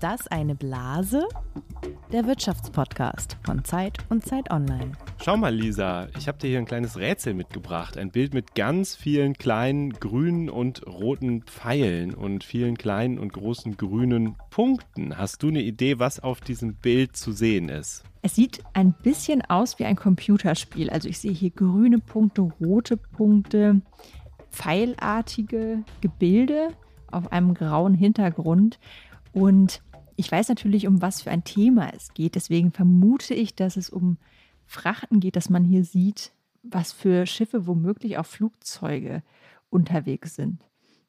das eine Blase? Der Wirtschaftspodcast von Zeit und Zeit Online. Schau mal, Lisa, ich habe dir hier ein kleines Rätsel mitgebracht. Ein Bild mit ganz vielen kleinen grünen und roten Pfeilen und vielen kleinen und großen grünen Punkten. Hast du eine Idee, was auf diesem Bild zu sehen ist? Es sieht ein bisschen aus wie ein Computerspiel. Also ich sehe hier grüne Punkte, rote Punkte, pfeilartige Gebilde auf einem grauen Hintergrund. Und ich weiß natürlich, um was für ein Thema es geht. Deswegen vermute ich, dass es um Frachten geht, dass man hier sieht, was für Schiffe womöglich auch Flugzeuge unterwegs sind.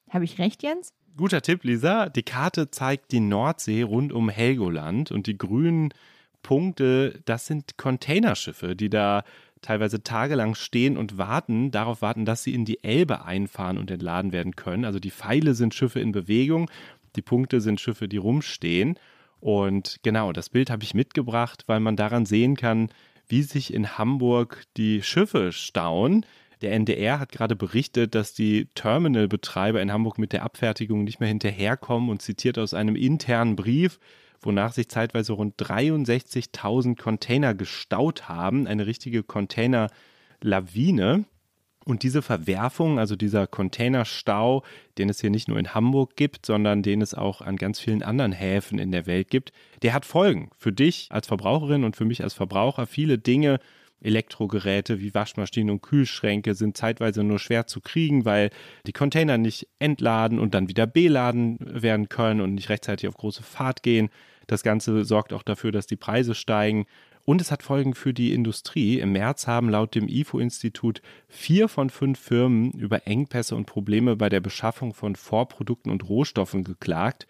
Habe ich recht, Jens? Guter Tipp, Lisa. Die Karte zeigt die Nordsee rund um Helgoland und die grünen Punkte, das sind Containerschiffe, die da teilweise tagelang stehen und warten, darauf warten, dass sie in die Elbe einfahren und entladen werden können. Also die Pfeile sind Schiffe in Bewegung die Punkte sind Schiffe, die rumstehen. Und genau, das Bild habe ich mitgebracht, weil man daran sehen kann, wie sich in Hamburg die Schiffe stauen. Der NDR hat gerade berichtet, dass die Terminalbetreiber in Hamburg mit der Abfertigung nicht mehr hinterherkommen und zitiert aus einem internen Brief, wonach sich zeitweise rund 63.000 Container gestaut haben, eine richtige Containerlawine. Und diese Verwerfung, also dieser Containerstau, den es hier nicht nur in Hamburg gibt, sondern den es auch an ganz vielen anderen Häfen in der Welt gibt, der hat Folgen für dich als Verbraucherin und für mich als Verbraucher. Viele Dinge, Elektrogeräte wie Waschmaschinen und Kühlschränke sind zeitweise nur schwer zu kriegen, weil die Container nicht entladen und dann wieder beladen werden können und nicht rechtzeitig auf große Fahrt gehen. Das Ganze sorgt auch dafür, dass die Preise steigen. Und es hat Folgen für die Industrie. Im März haben laut dem IFO-Institut vier von fünf Firmen über Engpässe und Probleme bei der Beschaffung von Vorprodukten und Rohstoffen geklagt.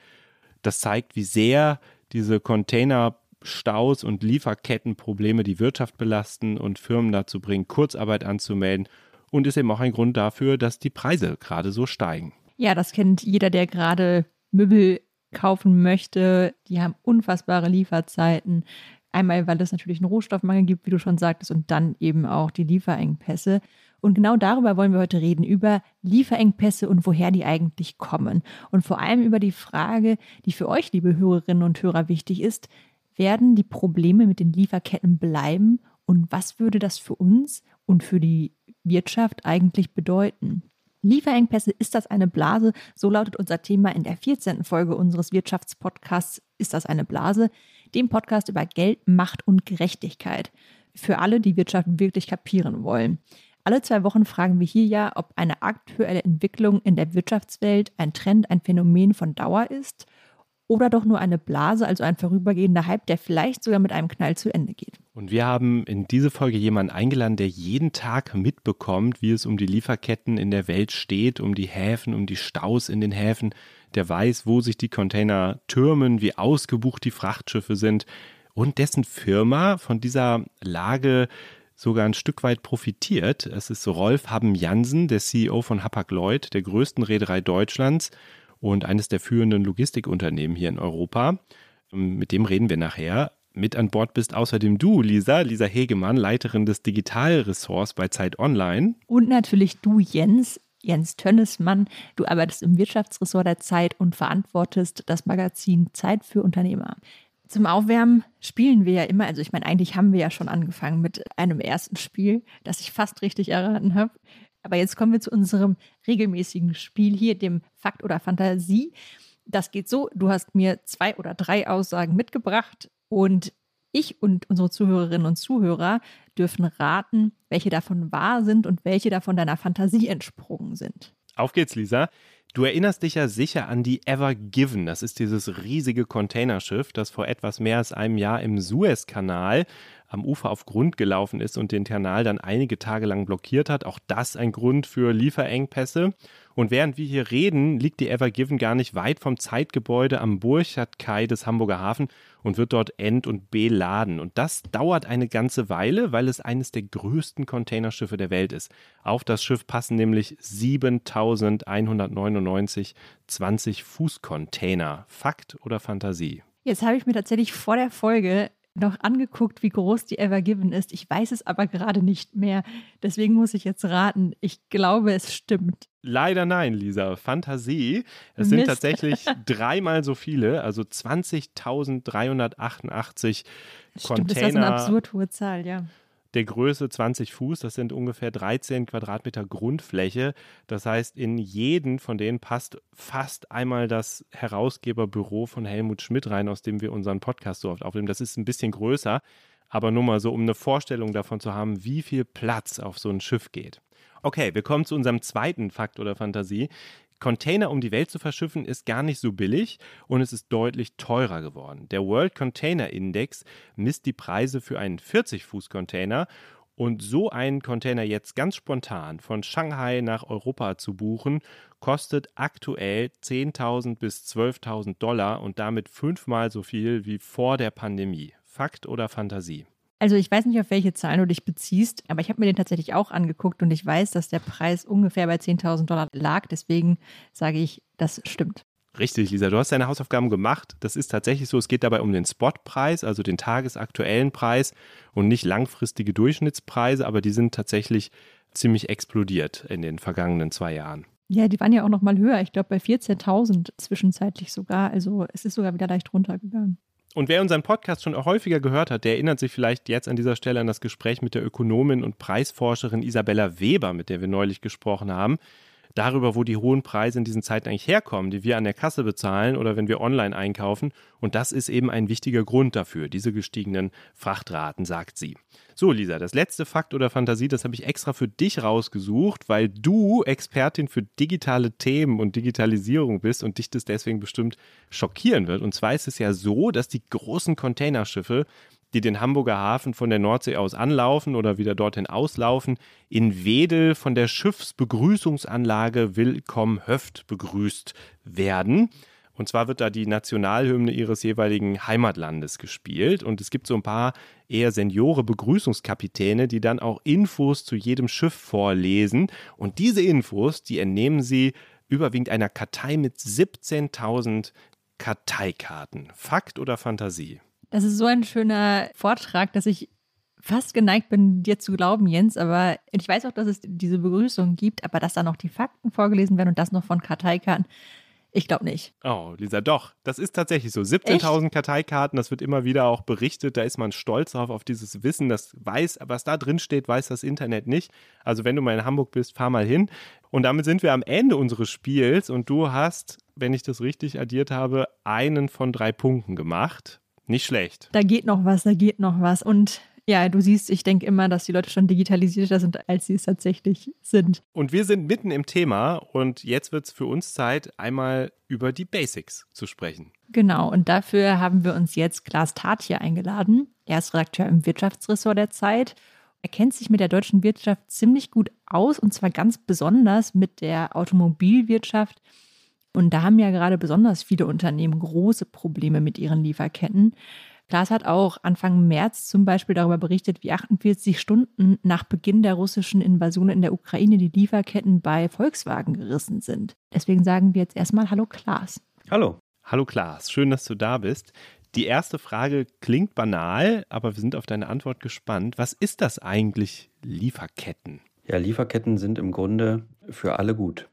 Das zeigt, wie sehr diese Containerstaus und Lieferkettenprobleme die Wirtschaft belasten und Firmen dazu bringen, Kurzarbeit anzumelden. Und ist eben auch ein Grund dafür, dass die Preise gerade so steigen. Ja, das kennt jeder, der gerade Möbel kaufen möchte. Die haben unfassbare Lieferzeiten. Einmal, weil es natürlich einen Rohstoffmangel gibt, wie du schon sagtest, und dann eben auch die Lieferengpässe. Und genau darüber wollen wir heute reden, über Lieferengpässe und woher die eigentlich kommen. Und vor allem über die Frage, die für euch, liebe Hörerinnen und Hörer, wichtig ist, werden die Probleme mit den Lieferketten bleiben und was würde das für uns und für die Wirtschaft eigentlich bedeuten? Lieferengpässe, ist das eine Blase? So lautet unser Thema in der 14. Folge unseres Wirtschaftspodcasts. Ist das eine Blase? Dem Podcast über Geld, Macht und Gerechtigkeit. Für alle, die Wirtschaft wirklich kapieren wollen. Alle zwei Wochen fragen wir hier ja, ob eine aktuelle Entwicklung in der Wirtschaftswelt ein Trend, ein Phänomen von Dauer ist oder doch nur eine Blase, also ein vorübergehender Hype, der vielleicht sogar mit einem Knall zu Ende geht. Und wir haben in diese Folge jemanden eingeladen, der jeden Tag mitbekommt, wie es um die Lieferketten in der Welt steht, um die Häfen, um die Staus in den Häfen, der weiß, wo sich die Container türmen, wie ausgebucht die Frachtschiffe sind und dessen Firma von dieser Lage sogar ein Stück weit profitiert. Es ist Rolf Haben Jansen, der CEO von Hapag-Lloyd, der größten Reederei Deutschlands und eines der führenden Logistikunternehmen hier in Europa. Mit dem reden wir nachher. Mit an Bord bist außerdem du, Lisa, Lisa Hegemann, Leiterin des Digitalressorts bei Zeit Online. Und natürlich du, Jens, Jens Tönnesmann. Du arbeitest im Wirtschaftsressort der Zeit und verantwortest das Magazin Zeit für Unternehmer. Zum Aufwärmen spielen wir ja immer, also ich meine, eigentlich haben wir ja schon angefangen mit einem ersten Spiel, das ich fast richtig erraten habe. Aber jetzt kommen wir zu unserem regelmäßigen Spiel hier, dem Fakt oder Fantasie. Das geht so, du hast mir zwei oder drei Aussagen mitgebracht und ich und unsere Zuhörerinnen und Zuhörer dürfen raten, welche davon wahr sind und welche davon deiner Fantasie entsprungen sind. Auf geht's, Lisa. Du erinnerst dich ja sicher an die Ever Given. Das ist dieses riesige Containerschiff, das vor etwas mehr als einem Jahr im Suezkanal am Ufer auf Grund gelaufen ist und den Kanal dann einige Tage lang blockiert hat. Auch das ein Grund für Lieferengpässe. Und während wir hier reden, liegt die Ever Given gar nicht weit vom Zeitgebäude am Burchard-Kai des Hamburger Hafen und wird dort end- und beladen. Und das dauert eine ganze Weile, weil es eines der größten Containerschiffe der Welt ist. Auf das Schiff passen nämlich 7199 20 Fuß-Container. Fakt oder Fantasie? Jetzt habe ich mir tatsächlich vor der Folge noch angeguckt, wie groß die Ever Given ist. Ich weiß es aber gerade nicht mehr. Deswegen muss ich jetzt raten. Ich glaube, es stimmt. Leider nein, Lisa. Fantasie. Es sind Mist. tatsächlich dreimal so viele, also 20.388 Stimmt, das so eine Container absurd hohe Zahl, ja. Der Größe 20 Fuß. Das sind ungefähr 13 Quadratmeter Grundfläche. Das heißt, in jeden von denen passt fast einmal das Herausgeberbüro von Helmut Schmidt rein, aus dem wir unseren Podcast so oft aufnehmen. Das ist ein bisschen größer, aber nur mal so, um eine Vorstellung davon zu haben, wie viel Platz auf so ein Schiff geht. Okay, wir kommen zu unserem zweiten Fakt oder Fantasie. Container um die Welt zu verschiffen ist gar nicht so billig und es ist deutlich teurer geworden. Der World Container Index misst die Preise für einen 40-Fuß-Container und so einen Container jetzt ganz spontan von Shanghai nach Europa zu buchen, kostet aktuell 10.000 bis 12.000 Dollar und damit fünfmal so viel wie vor der Pandemie. Fakt oder Fantasie? Also ich weiß nicht, auf welche Zahlen du dich beziehst, aber ich habe mir den tatsächlich auch angeguckt und ich weiß, dass der Preis ungefähr bei 10.000 Dollar lag. Deswegen sage ich, das stimmt. Richtig, Lisa, du hast deine Hausaufgaben gemacht. Das ist tatsächlich so. Es geht dabei um den Spotpreis, also den tagesaktuellen Preis und nicht langfristige Durchschnittspreise, aber die sind tatsächlich ziemlich explodiert in den vergangenen zwei Jahren. Ja, die waren ja auch noch mal höher. Ich glaube bei 14.000 zwischenzeitlich sogar. Also es ist sogar wieder leicht runtergegangen. Und wer unseren Podcast schon häufiger gehört hat, der erinnert sich vielleicht jetzt an dieser Stelle an das Gespräch mit der Ökonomin und Preisforscherin Isabella Weber, mit der wir neulich gesprochen haben. Darüber, wo die hohen Preise in diesen Zeiten eigentlich herkommen, die wir an der Kasse bezahlen oder wenn wir online einkaufen. Und das ist eben ein wichtiger Grund dafür, diese gestiegenen Frachtraten, sagt sie. So, Lisa, das letzte Fakt oder Fantasie, das habe ich extra für dich rausgesucht, weil du Expertin für digitale Themen und Digitalisierung bist und dich das deswegen bestimmt schockieren wird. Und zwar ist es ja so, dass die großen Containerschiffe, die den Hamburger Hafen von der Nordsee aus anlaufen oder wieder dorthin auslaufen, in Wedel von der Schiffsbegrüßungsanlage Willkomm Höft begrüßt werden. Und zwar wird da die Nationalhymne ihres jeweiligen Heimatlandes gespielt. Und es gibt so ein paar eher Seniore Begrüßungskapitäne, die dann auch Infos zu jedem Schiff vorlesen. Und diese Infos, die entnehmen sie überwiegend einer Kartei mit 17.000 Karteikarten. Fakt oder Fantasie? Das ist so ein schöner Vortrag, dass ich fast geneigt bin, dir zu glauben, Jens. Aber ich weiß auch, dass es diese Begrüßung gibt, aber dass da noch die Fakten vorgelesen werden und das noch von Karteikarten. Ich glaube nicht. Oh, Lisa, doch. Das ist tatsächlich so. 17.000 Karteikarten, das wird immer wieder auch berichtet. Da ist man stolz drauf, auf dieses Wissen. Das weiß, was da drin steht, weiß das Internet nicht. Also, wenn du mal in Hamburg bist, fahr mal hin. Und damit sind wir am Ende unseres Spiels. Und du hast, wenn ich das richtig addiert habe, einen von drei Punkten gemacht. Nicht schlecht. Da geht noch was, da geht noch was. Und ja, du siehst, ich denke immer, dass die Leute schon digitalisierter sind, als sie es tatsächlich sind. Und wir sind mitten im Thema und jetzt wird es für uns Zeit, einmal über die Basics zu sprechen. Genau, und dafür haben wir uns jetzt Klaas Tat hier eingeladen. Er ist Redakteur im Wirtschaftsressort der Zeit. Er kennt sich mit der deutschen Wirtschaft ziemlich gut aus und zwar ganz besonders mit der Automobilwirtschaft. Und da haben ja gerade besonders viele Unternehmen große Probleme mit ihren Lieferketten. Klaas hat auch Anfang März zum Beispiel darüber berichtet, wie 48 Stunden nach Beginn der russischen Invasion in der Ukraine die Lieferketten bei Volkswagen gerissen sind. Deswegen sagen wir jetzt erstmal Hallo Klaas. Hallo. Hallo Klaas, schön, dass du da bist. Die erste Frage klingt banal, aber wir sind auf deine Antwort gespannt. Was ist das eigentlich Lieferketten? Ja, Lieferketten sind im Grunde für alle gut.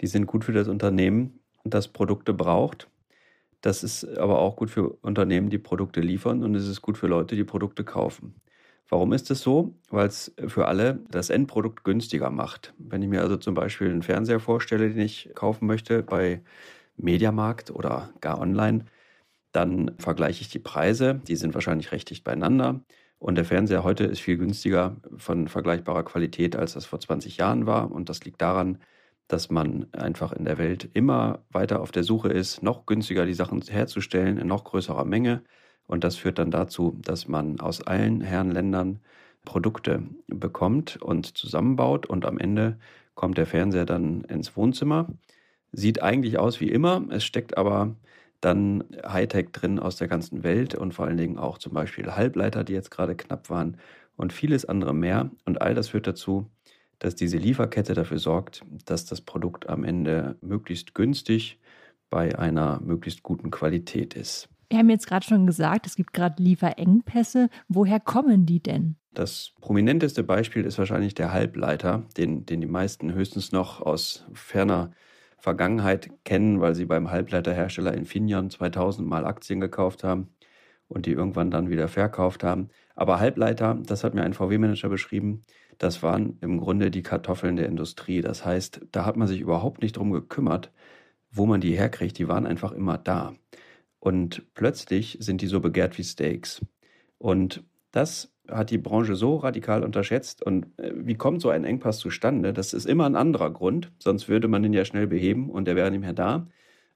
Die sind gut für das Unternehmen, das Produkte braucht. Das ist aber auch gut für Unternehmen, die Produkte liefern und es ist gut für Leute, die Produkte kaufen. Warum ist es so? Weil es für alle das Endprodukt günstiger macht. Wenn ich mir also zum Beispiel einen Fernseher vorstelle, den ich kaufen möchte bei Mediamarkt oder gar online, dann vergleiche ich die Preise. Die sind wahrscheinlich recht dicht beieinander. Und der Fernseher heute ist viel günstiger von vergleichbarer Qualität, als das vor 20 Jahren war. Und das liegt daran, dass man einfach in der Welt immer weiter auf der Suche ist, noch günstiger die Sachen herzustellen in noch größerer Menge. Und das führt dann dazu, dass man aus allen Herrenländern Produkte bekommt und zusammenbaut und am Ende kommt der Fernseher dann ins Wohnzimmer. Sieht eigentlich aus wie immer, es steckt aber dann Hightech drin aus der ganzen Welt und vor allen Dingen auch zum Beispiel Halbleiter, die jetzt gerade knapp waren und vieles andere mehr. Und all das führt dazu, dass diese Lieferkette dafür sorgt, dass das Produkt am Ende möglichst günstig bei einer möglichst guten Qualität ist. Wir haben jetzt gerade schon gesagt, es gibt gerade Lieferengpässe. Woher kommen die denn? Das prominenteste Beispiel ist wahrscheinlich der Halbleiter, den, den die meisten höchstens noch aus ferner Vergangenheit kennen, weil sie beim Halbleiterhersteller Infineon 2000 mal Aktien gekauft haben und die irgendwann dann wieder verkauft haben. Aber Halbleiter, das hat mir ein VW-Manager beschrieben, das waren im Grunde die Kartoffeln der Industrie. Das heißt, da hat man sich überhaupt nicht drum gekümmert, wo man die herkriegt. Die waren einfach immer da. Und plötzlich sind die so begehrt wie Steaks. Und das hat die Branche so radikal unterschätzt. Und äh, wie kommt so ein Engpass zustande? Das ist immer ein anderer Grund, sonst würde man den ja schnell beheben und der wäre nicht mehr da.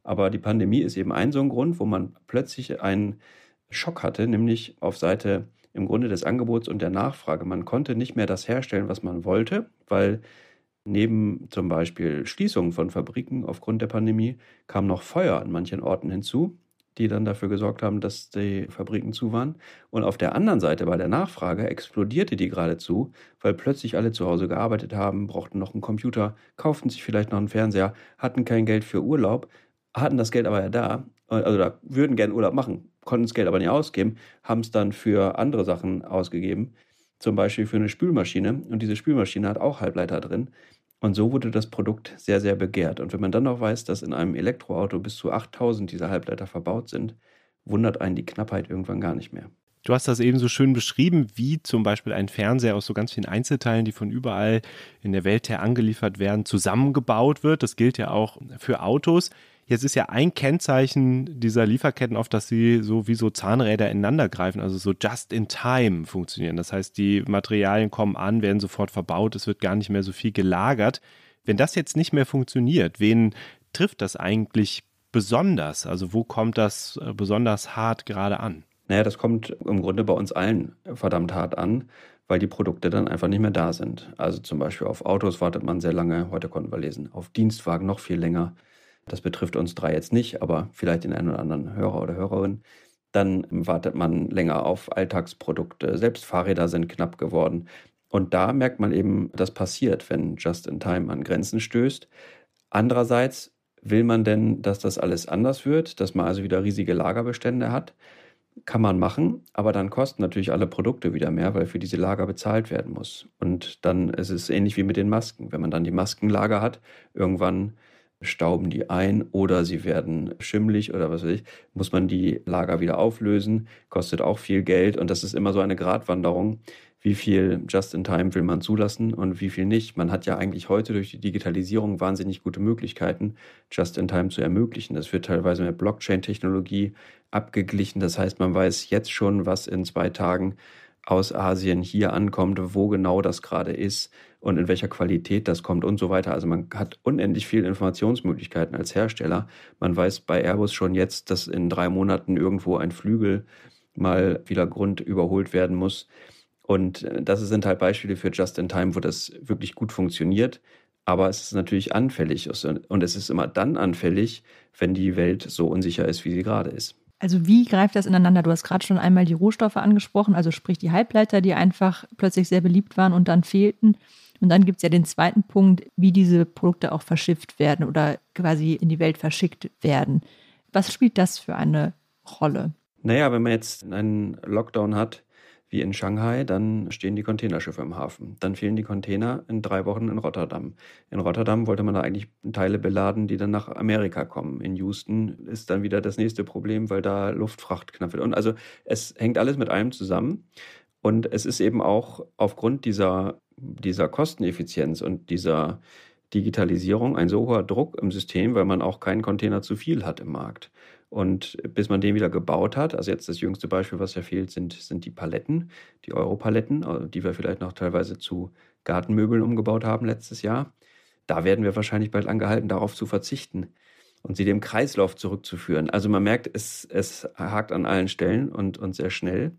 Aber die Pandemie ist eben ein so ein Grund, wo man plötzlich einen Schock hatte, nämlich auf Seite im Grunde des Angebots und der Nachfrage. Man konnte nicht mehr das herstellen, was man wollte, weil neben zum Beispiel Schließungen von Fabriken aufgrund der Pandemie kam noch Feuer an manchen Orten hinzu die dann dafür gesorgt haben, dass die Fabriken zu waren. Und auf der anderen Seite bei der Nachfrage explodierte die geradezu, weil plötzlich alle zu Hause gearbeitet haben, brauchten noch einen Computer, kauften sich vielleicht noch einen Fernseher, hatten kein Geld für Urlaub, hatten das Geld aber ja da, also da würden gerne Urlaub machen, konnten das Geld aber nicht ausgeben, haben es dann für andere Sachen ausgegeben, zum Beispiel für eine Spülmaschine. Und diese Spülmaschine hat auch Halbleiter drin. Und so wurde das Produkt sehr, sehr begehrt. Und wenn man dann noch weiß, dass in einem Elektroauto bis zu 8000 dieser Halbleiter verbaut sind, wundert einen die Knappheit irgendwann gar nicht mehr. Du hast das eben so schön beschrieben, wie zum Beispiel ein Fernseher aus so ganz vielen Einzelteilen, die von überall in der Welt her angeliefert werden, zusammengebaut wird. Das gilt ja auch für Autos. Jetzt ist ja ein Kennzeichen dieser Lieferketten oft, dass sie so wie so Zahnräder ineinander greifen, also so just in time funktionieren. Das heißt, die Materialien kommen an, werden sofort verbaut, es wird gar nicht mehr so viel gelagert. Wenn das jetzt nicht mehr funktioniert, wen trifft das eigentlich besonders? Also wo kommt das äh, besonders hart gerade an? Naja, das kommt im Grunde bei uns allen verdammt hart an, weil die Produkte dann einfach nicht mehr da sind. Also zum Beispiel auf Autos wartet man sehr lange, heute konnten wir lesen, auf Dienstwagen noch viel länger. Das betrifft uns drei jetzt nicht, aber vielleicht den einen oder anderen Hörer oder Hörerin. Dann wartet man länger auf Alltagsprodukte. Selbst Fahrräder sind knapp geworden. Und da merkt man eben, das passiert, wenn Just in Time an Grenzen stößt. Andererseits will man denn, dass das alles anders wird, dass man also wieder riesige Lagerbestände hat. Kann man machen, aber dann kosten natürlich alle Produkte wieder mehr, weil für diese Lager bezahlt werden muss. Und dann ist es ähnlich wie mit den Masken. Wenn man dann die Maskenlager hat, irgendwann stauben die ein oder sie werden schimmlig oder was weiß ich, muss man die Lager wieder auflösen, kostet auch viel Geld und das ist immer so eine Gratwanderung. Wie viel Just-in-Time will man zulassen und wie viel nicht? Man hat ja eigentlich heute durch die Digitalisierung wahnsinnig gute Möglichkeiten, Just-in-Time zu ermöglichen. Das wird teilweise mit Blockchain-Technologie abgeglichen. Das heißt, man weiß jetzt schon, was in zwei Tagen aus Asien hier ankommt, wo genau das gerade ist und in welcher Qualität das kommt und so weiter. Also man hat unendlich viele Informationsmöglichkeiten als Hersteller. Man weiß bei Airbus schon jetzt, dass in drei Monaten irgendwo ein Flügel mal wieder Grund überholt werden muss. Und äh, das sind halt Beispiele für Just in Time, wo das wirklich gut funktioniert. Aber es ist natürlich anfällig. Und es ist immer dann anfällig, wenn die Welt so unsicher ist, wie sie gerade ist. Also wie greift das ineinander? Du hast gerade schon einmal die Rohstoffe angesprochen, also sprich die Halbleiter, die einfach plötzlich sehr beliebt waren und dann fehlten. Und dann gibt es ja den zweiten Punkt, wie diese Produkte auch verschifft werden oder quasi in die Welt verschickt werden. Was spielt das für eine Rolle? Naja, wenn man jetzt einen Lockdown hat, wie in Shanghai, dann stehen die Containerschiffe im Hafen. Dann fehlen die Container in drei Wochen in Rotterdam. In Rotterdam wollte man da eigentlich Teile beladen, die dann nach Amerika kommen. In Houston ist dann wieder das nächste Problem, weil da Luftfracht knapp wird. Und also es hängt alles mit allem zusammen. Und es ist eben auch aufgrund dieser, dieser Kosteneffizienz und dieser Digitalisierung ein so hoher Druck im System, weil man auch keinen Container zu viel hat im Markt. Und bis man den wieder gebaut hat, also jetzt das jüngste Beispiel, was ja fehlt, sind, sind die Paletten, die Europaletten, also die wir vielleicht noch teilweise zu Gartenmöbeln umgebaut haben letztes Jahr. Da werden wir wahrscheinlich bald angehalten, darauf zu verzichten und sie dem Kreislauf zurückzuführen. Also man merkt, es, es hakt an allen Stellen und, und sehr schnell.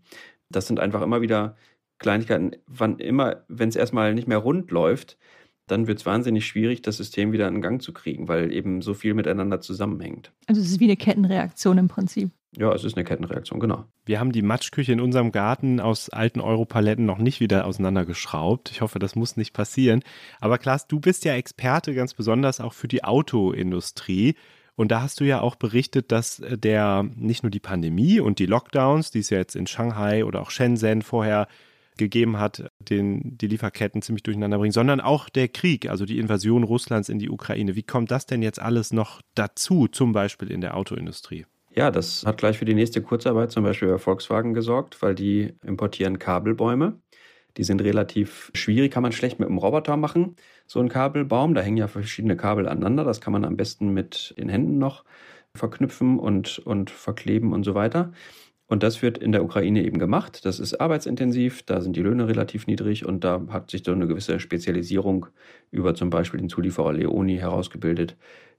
Das sind einfach immer wieder Kleinigkeiten. Wann immer, wenn es erstmal nicht mehr rund läuft, dann wird es wahnsinnig schwierig, das System wieder in Gang zu kriegen, weil eben so viel miteinander zusammenhängt. Also es ist wie eine Kettenreaktion im Prinzip. Ja, es ist eine Kettenreaktion, genau. Wir haben die Matschküche in unserem Garten aus alten Europaletten noch nicht wieder auseinandergeschraubt. Ich hoffe, das muss nicht passieren. Aber Klaas, du bist ja Experte ganz besonders auch für die Autoindustrie. Und da hast du ja auch berichtet, dass der nicht nur die Pandemie und die Lockdowns, die es ja jetzt in Shanghai oder auch Shenzhen vorher gegeben hat, den, die Lieferketten ziemlich durcheinander bringen, sondern auch der Krieg, also die Invasion Russlands in die Ukraine. Wie kommt das denn jetzt alles noch dazu, zum Beispiel in der Autoindustrie? Ja, das hat gleich für die nächste Kurzarbeit zum Beispiel bei Volkswagen gesorgt, weil die importieren Kabelbäume. Die sind relativ schwierig, kann man schlecht mit einem Roboter machen, so ein Kabelbaum. Da hängen ja verschiedene Kabel aneinander. Das kann man am besten mit den Händen noch verknüpfen und, und verkleben und so weiter. Und das wird in der Ukraine eben gemacht. Das ist arbeitsintensiv, da sind die Löhne relativ niedrig und da hat sich so eine gewisse Spezialisierung über zum Beispiel den Zulieferer Leoni herausgebildet,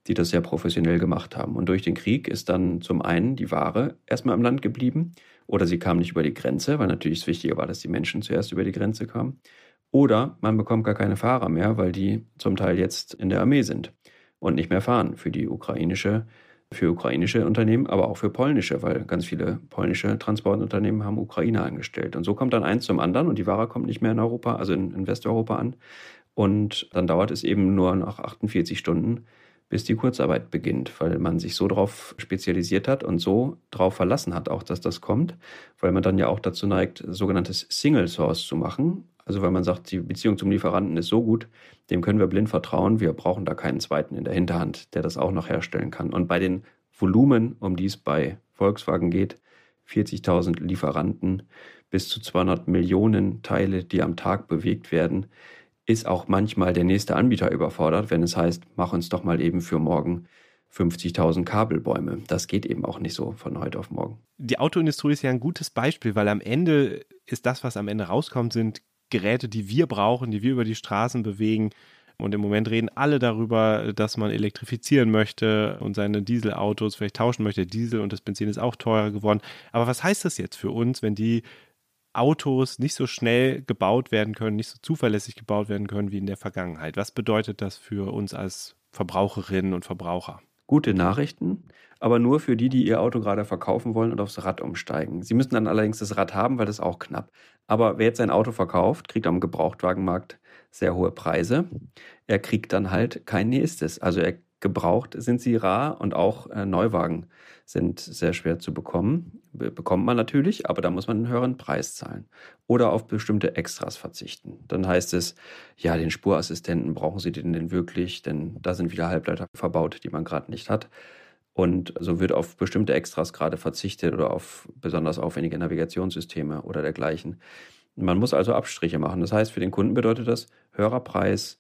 die das sehr professionell gemacht haben. Und durch den Krieg ist dann zum einen die Ware erstmal im Land geblieben oder sie kam nicht über die Grenze, weil natürlich das Wichtige war, dass die Menschen zuerst über die Grenze kamen. Oder man bekommt gar keine Fahrer mehr, weil die zum Teil jetzt in der Armee sind und nicht mehr fahren für die ukrainische, für ukrainische Unternehmen, aber auch für polnische, weil ganz viele polnische Transportunternehmen haben Ukrainer angestellt. Und so kommt dann eins zum anderen und die Ware kommt nicht mehr in Europa, also in, in Westeuropa an. Und dann dauert es eben nur nach 48 Stunden, bis die Kurzarbeit beginnt, weil man sich so darauf spezialisiert hat und so darauf verlassen hat, auch dass das kommt, weil man dann ja auch dazu neigt, sogenanntes Single Source zu machen. Also weil man sagt, die Beziehung zum Lieferanten ist so gut, dem können wir blind vertrauen, wir brauchen da keinen zweiten in der Hinterhand, der das auch noch herstellen kann. Und bei den Volumen, um die es bei Volkswagen geht, 40.000 Lieferanten, bis zu 200 Millionen Teile, die am Tag bewegt werden, ist auch manchmal der nächste Anbieter überfordert, wenn es heißt, mach uns doch mal eben für morgen 50.000 Kabelbäume. Das geht eben auch nicht so von heute auf morgen. Die Autoindustrie ist ja ein gutes Beispiel, weil am Ende ist das, was am Ende rauskommt, sind Geräte, die wir brauchen, die wir über die Straßen bewegen. Und im Moment reden alle darüber, dass man elektrifizieren möchte und seine Dieselautos vielleicht tauschen möchte. Diesel und das Benzin ist auch teurer geworden. Aber was heißt das jetzt für uns, wenn die Autos nicht so schnell gebaut werden können, nicht so zuverlässig gebaut werden können wie in der Vergangenheit. Was bedeutet das für uns als Verbraucherinnen und Verbraucher? Gute Nachrichten, aber nur für die, die ihr Auto gerade verkaufen wollen und aufs Rad umsteigen. Sie müssen dann allerdings das Rad haben, weil das ist auch knapp. Aber wer jetzt sein Auto verkauft, kriegt am Gebrauchtwagenmarkt sehr hohe Preise. Er kriegt dann halt kein nächstes. Also er gebraucht sind sie rar und auch äh, Neuwagen sind sehr schwer zu bekommen. Be bekommt man natürlich, aber da muss man einen höheren Preis zahlen oder auf bestimmte Extras verzichten. Dann heißt es, ja, den Spurassistenten brauchen Sie den denn wirklich, denn da sind wieder Halbleiter verbaut, die man gerade nicht hat. Und so wird auf bestimmte Extras gerade verzichtet oder auf besonders aufwendige Navigationssysteme oder dergleichen. Man muss also Abstriche machen. Das heißt, für den Kunden bedeutet das höherer Preis,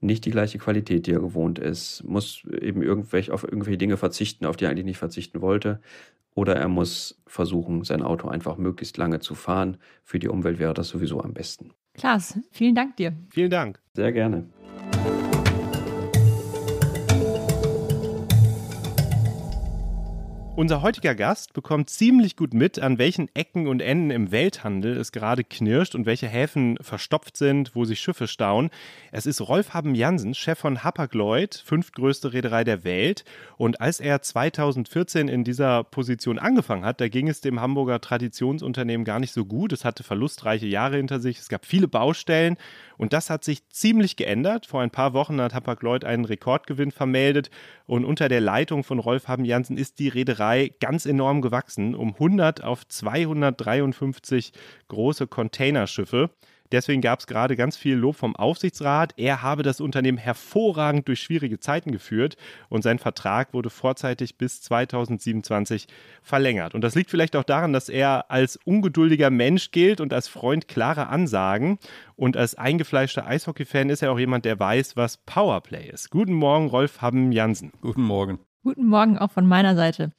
nicht die gleiche Qualität, die er gewohnt ist, muss eben irgendwelche, auf irgendwelche Dinge verzichten, auf die er eigentlich nicht verzichten wollte. Oder er muss versuchen, sein Auto einfach möglichst lange zu fahren. Für die Umwelt wäre das sowieso am besten. Klaas, vielen Dank dir. Vielen Dank. Sehr gerne. Unser heutiger Gast bekommt ziemlich gut mit, an welchen Ecken und Enden im Welthandel es gerade knirscht und welche Häfen verstopft sind, wo sich Schiffe stauen. Es ist Rolf Haben Jansen, Chef von Hapag-Lloyd, fünftgrößte Reederei der Welt. Und als er 2014 in dieser Position angefangen hat, da ging es dem Hamburger Traditionsunternehmen gar nicht so gut. Es hatte verlustreiche Jahre hinter sich, es gab viele Baustellen und das hat sich ziemlich geändert. Vor ein paar Wochen hat Hapag-Lloyd einen Rekordgewinn vermeldet und unter der Leitung von Rolf Haben Jansen ist die Reederei 3 ganz enorm gewachsen, um 100 auf 253 große Containerschiffe. Deswegen gab es gerade ganz viel Lob vom Aufsichtsrat. Er habe das Unternehmen hervorragend durch schwierige Zeiten geführt und sein Vertrag wurde vorzeitig bis 2027 verlängert. Und das liegt vielleicht auch daran, dass er als ungeduldiger Mensch gilt und als Freund klarer Ansagen. Und als eingefleischter Eishockey-Fan ist er auch jemand, der weiß, was Powerplay ist. Guten Morgen, Rolf Haben Jansen. Guten Morgen. Guten Morgen auch von meiner Seite.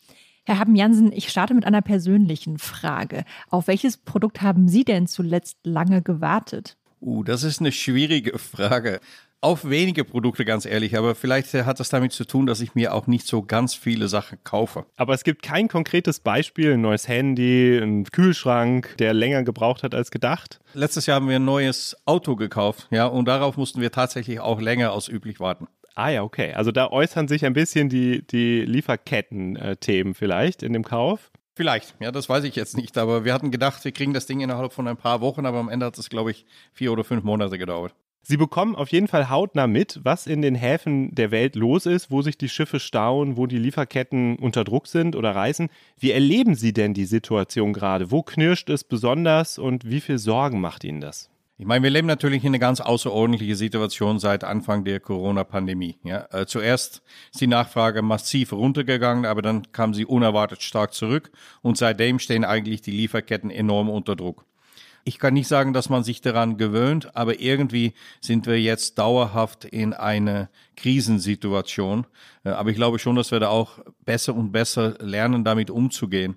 Herr Haben-Jansen, ich starte mit einer persönlichen Frage. Auf welches Produkt haben Sie denn zuletzt lange gewartet? Uh, das ist eine schwierige Frage. Auf wenige Produkte, ganz ehrlich, aber vielleicht hat das damit zu tun, dass ich mir auch nicht so ganz viele Sachen kaufe. Aber es gibt kein konkretes Beispiel, ein neues Handy, ein Kühlschrank, der länger gebraucht hat als gedacht. Letztes Jahr haben wir ein neues Auto gekauft, ja, und darauf mussten wir tatsächlich auch länger als üblich warten. Ah ja, okay. Also da äußern sich ein bisschen die, die Lieferketten-Themen vielleicht in dem Kauf. Vielleicht, ja, das weiß ich jetzt nicht. Aber wir hatten gedacht, wir kriegen das Ding innerhalb von ein paar Wochen, aber am Ende hat es, glaube ich, vier oder fünf Monate gedauert. Sie bekommen auf jeden Fall hautnah mit, was in den Häfen der Welt los ist, wo sich die Schiffe stauen, wo die Lieferketten unter Druck sind oder reißen. Wie erleben Sie denn die Situation gerade? Wo knirscht es besonders und wie viel Sorgen macht Ihnen das? Ich meine, wir leben natürlich in einer ganz außerordentlichen Situation seit Anfang der Corona-Pandemie. Ja, äh, zuerst ist die Nachfrage massiv runtergegangen, aber dann kam sie unerwartet stark zurück und seitdem stehen eigentlich die Lieferketten enorm unter Druck. Ich kann nicht sagen, dass man sich daran gewöhnt, aber irgendwie sind wir jetzt dauerhaft in eine Krisensituation. Äh, aber ich glaube schon, dass wir da auch besser und besser lernen, damit umzugehen.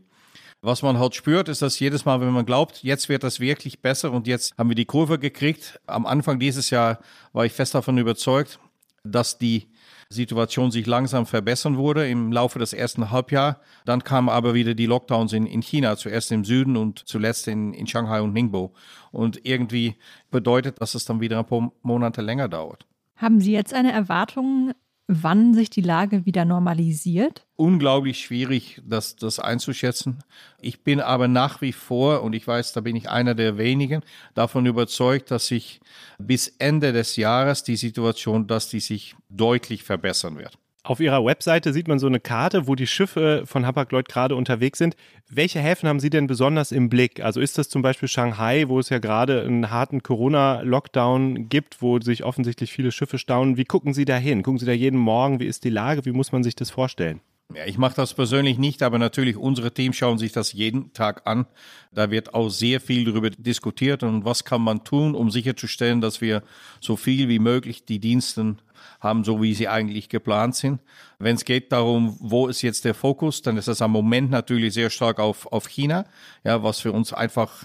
Was man halt spürt, ist, dass jedes Mal, wenn man glaubt, jetzt wird das wirklich besser und jetzt haben wir die Kurve gekriegt. Am Anfang dieses Jahr war ich fest davon überzeugt, dass die Situation sich langsam verbessern wurde im Laufe des ersten Halbjahres. Dann kamen aber wieder die Lockdowns in, in China, zuerst im Süden und zuletzt in, in Shanghai und Ningbo. Und irgendwie bedeutet, dass es dann wieder ein paar Monate länger dauert. Haben Sie jetzt eine Erwartung wann sich die Lage wieder normalisiert? Unglaublich schwierig, das, das einzuschätzen. Ich bin aber nach wie vor, und ich weiß, da bin ich einer der wenigen, davon überzeugt, dass sich bis Ende des Jahres die Situation, dass die sich deutlich verbessern wird. Auf Ihrer Webseite sieht man so eine Karte, wo die Schiffe von Hapag-Lloyd gerade unterwegs sind. Welche Häfen haben Sie denn besonders im Blick? Also ist das zum Beispiel Shanghai, wo es ja gerade einen harten Corona-Lockdown gibt, wo sich offensichtlich viele Schiffe staunen. Wie gucken Sie da hin? Gucken Sie da jeden Morgen? Wie ist die Lage? Wie muss man sich das vorstellen? Ja, ich mache das persönlich nicht, aber natürlich unsere Teams schauen sich das jeden Tag an. Da wird auch sehr viel darüber diskutiert und was kann man tun, um sicherzustellen, dass wir so viel wie möglich die Diensten haben, so wie sie eigentlich geplant sind. Wenn es geht darum, wo ist jetzt der Fokus, dann ist das am Moment natürlich sehr stark auf, auf China, ja, was wir uns einfach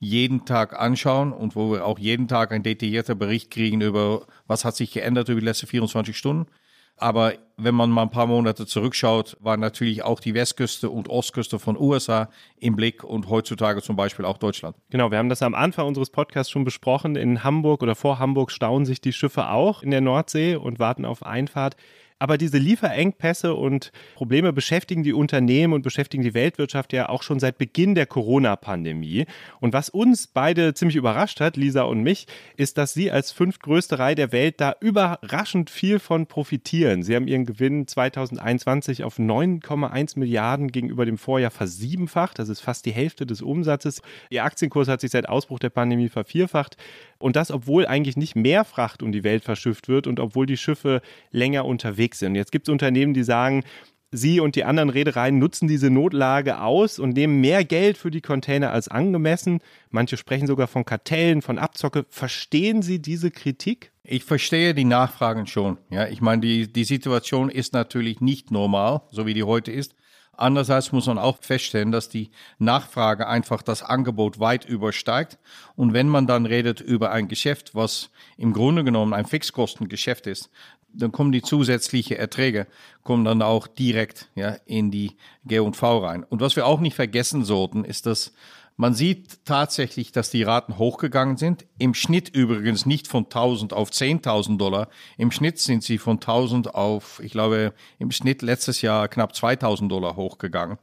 jeden Tag anschauen und wo wir auch jeden Tag einen detaillierten Bericht kriegen über, was hat sich geändert über die letzten 24 Stunden. Aber wenn man mal ein paar Monate zurückschaut, war natürlich auch die Westküste und Ostküste von USA im Blick und heutzutage zum Beispiel auch Deutschland. Genau, wir haben das am Anfang unseres Podcasts schon besprochen. In Hamburg oder vor Hamburg stauen sich die Schiffe auch in der Nordsee und warten auf Einfahrt. Aber diese Lieferengpässe und Probleme beschäftigen die Unternehmen und beschäftigen die Weltwirtschaft ja auch schon seit Beginn der Corona-Pandemie. Und was uns beide ziemlich überrascht hat, Lisa und mich, ist, dass Sie als fünftgrößte Reihe der Welt da überraschend viel von profitieren. Sie haben Ihren Gewinn 2021 auf 9,1 Milliarden gegenüber dem Vorjahr versiebenfacht. Das ist fast die Hälfte des Umsatzes. Ihr Aktienkurs hat sich seit Ausbruch der Pandemie vervierfacht. Und das, obwohl eigentlich nicht mehr Fracht um die Welt verschifft wird und obwohl die Schiffe länger unterwegs sind. Jetzt gibt es Unternehmen, die sagen, Sie und die anderen Reedereien nutzen diese Notlage aus und nehmen mehr Geld für die Container als angemessen. Manche sprechen sogar von Kartellen, von Abzocke. Verstehen Sie diese Kritik? Ich verstehe die Nachfragen schon. Ja, ich meine, die, die Situation ist natürlich nicht normal, so wie die heute ist. Andererseits muss man auch feststellen, dass die Nachfrage einfach das Angebot weit übersteigt. Und wenn man dann redet über ein Geschäft, was im Grunde genommen ein Fixkostengeschäft ist, dann kommen die zusätzlichen Erträge, kommen dann auch direkt ja, in die G&V rein. Und was wir auch nicht vergessen sollten, ist, dass man sieht tatsächlich, dass die Raten hochgegangen sind. Im Schnitt übrigens nicht von 1000 auf 10.000 Dollar. Im Schnitt sind sie von 1000 auf, ich glaube, im Schnitt letztes Jahr knapp 2000 Dollar hochgegangen.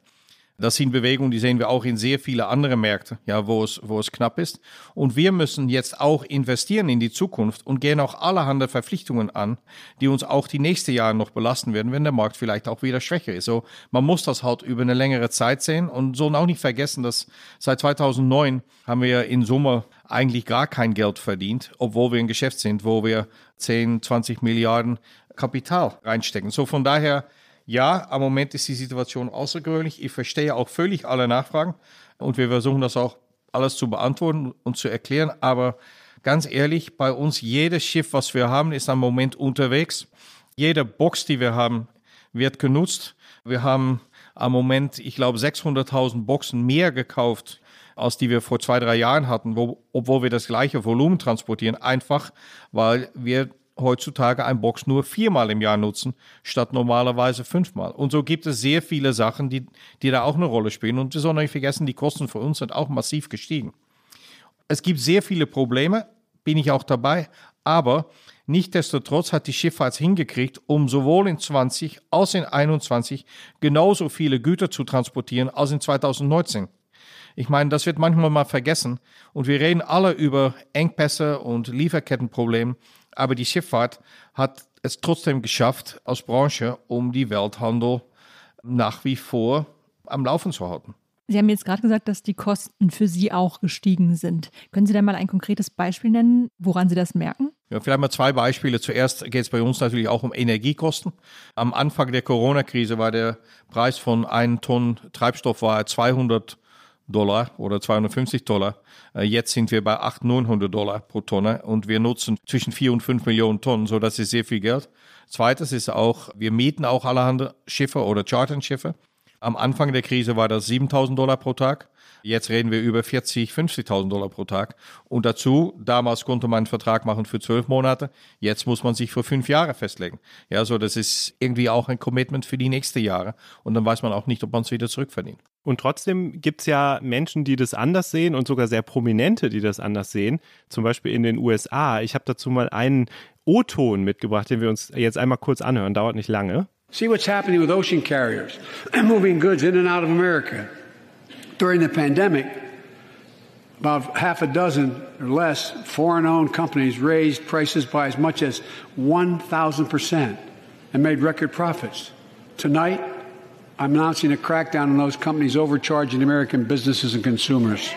Das sind Bewegungen, die sehen wir auch in sehr viele andere Märkte, ja, wo es, wo es knapp ist. Und wir müssen jetzt auch investieren in die Zukunft und gehen auch allerhand Verpflichtungen an, die uns auch die nächsten Jahre noch belasten werden, wenn der Markt vielleicht auch wieder schwächer ist. So, man muss das halt über eine längere Zeit sehen und so auch nicht vergessen, dass seit 2009 haben wir in Summe eigentlich gar kein Geld verdient, obwohl wir ein Geschäft sind, wo wir 10, 20 Milliarden Kapital reinstecken. So von daher ja, am Moment ist die Situation außergewöhnlich. Ich verstehe auch völlig alle Nachfragen und wir versuchen das auch alles zu beantworten und zu erklären. Aber ganz ehrlich, bei uns jedes Schiff, was wir haben, ist am Moment unterwegs. Jede Box, die wir haben, wird genutzt. Wir haben am Moment, ich glaube, 600.000 Boxen mehr gekauft, als die wir vor zwei, drei Jahren hatten, wo, obwohl wir das gleiche Volumen transportieren. Einfach, weil wir heutzutage ein Box nur viermal im Jahr nutzen, statt normalerweise fünfmal. Und so gibt es sehr viele Sachen, die, die da auch eine Rolle spielen. Und wir sollen nicht vergessen, die Kosten für uns sind auch massiv gestiegen. Es gibt sehr viele Probleme, bin ich auch dabei, aber Nichtsdestotrotz hat die Schifffahrt hingekriegt, um sowohl in 20 als in 21 genauso viele Güter zu transportieren als in 2019. Ich meine, das wird manchmal mal vergessen. Und wir reden alle über Engpässe und Lieferkettenprobleme. Aber die Schifffahrt hat es trotzdem geschafft als Branche, um die Welthandel nach wie vor am Laufen zu halten. Sie haben jetzt gerade gesagt, dass die Kosten für Sie auch gestiegen sind. Können Sie da mal ein konkretes Beispiel nennen, woran Sie das merken? Ja, vielleicht mal zwei Beispiele. Zuerst geht es bei uns natürlich auch um Energiekosten. Am Anfang der Corona-Krise war der Preis von einem Tonnen Treibstoff war 200 Dollar oder 250 Dollar. Äh, jetzt sind wir bei 800, 900 Dollar pro Tonne und wir nutzen zwischen 4 und 5 Millionen Tonnen, so das ist sehr viel Geld. Zweites ist auch, wir mieten auch allerhand Schiffe oder Charterschiffe. Am Anfang der Krise war das 7000 Dollar pro Tag. Jetzt reden wir über 40, 50.000 Dollar pro Tag. Und dazu, damals konnte man einen Vertrag machen für zwölf Monate. Jetzt muss man sich für fünf Jahre festlegen. Ja, so das ist irgendwie auch ein Commitment für die nächsten Jahre. Und dann weiß man auch nicht, ob man es wieder zurückverdient. Und trotzdem gibt es ja Menschen, die das anders sehen und sogar sehr prominente, die das anders sehen. Zum Beispiel in den USA. Ich habe dazu mal einen O-Ton mitgebracht, den wir uns jetzt einmal kurz anhören. Dauert nicht lange. See what's happening with ocean carriers moving goods in and out of America. During the pandemic, about half a dozen or less foreign owned companies raised prices by as much as 1,000% and made record profits. Tonight, I'm announcing a crackdown on those companies overcharging American businesses and consumers.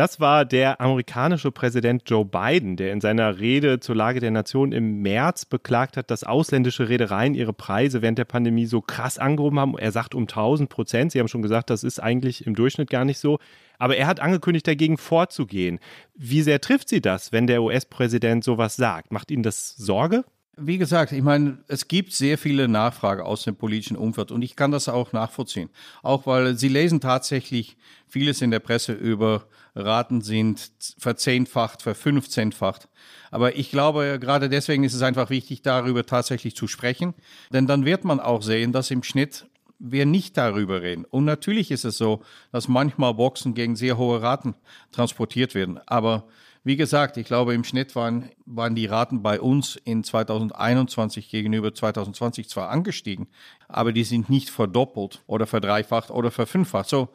Das war der amerikanische Präsident Joe Biden, der in seiner Rede zur Lage der Nation im März beklagt hat, dass ausländische Reedereien ihre Preise während der Pandemie so krass angehoben haben. Er sagt um 1000 Prozent. Sie haben schon gesagt, das ist eigentlich im Durchschnitt gar nicht so. Aber er hat angekündigt, dagegen vorzugehen. Wie sehr trifft Sie das, wenn der US-Präsident sowas sagt? Macht Ihnen das Sorge? Wie gesagt, ich meine, es gibt sehr viele Nachfrage aus dem politischen Umfeld und ich kann das auch nachvollziehen. Auch weil Sie lesen tatsächlich vieles in der Presse über Raten sind verzehnfacht, verfünfzehnfacht. Aber ich glaube, gerade deswegen ist es einfach wichtig, darüber tatsächlich zu sprechen. Denn dann wird man auch sehen, dass im Schnitt wir nicht darüber reden. Und natürlich ist es so, dass manchmal Boxen gegen sehr hohe Raten transportiert werden. Aber wie gesagt, ich glaube, im Schnitt waren, waren die Raten bei uns in 2021 gegenüber 2020 zwar angestiegen, aber die sind nicht verdoppelt oder verdreifacht oder verfünffacht. So,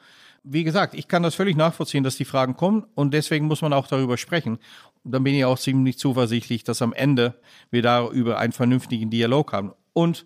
wie gesagt, ich kann das völlig nachvollziehen, dass die Fragen kommen und deswegen muss man auch darüber sprechen. Und dann bin ich auch ziemlich zuversichtlich, dass am Ende wir darüber einen vernünftigen Dialog haben. Und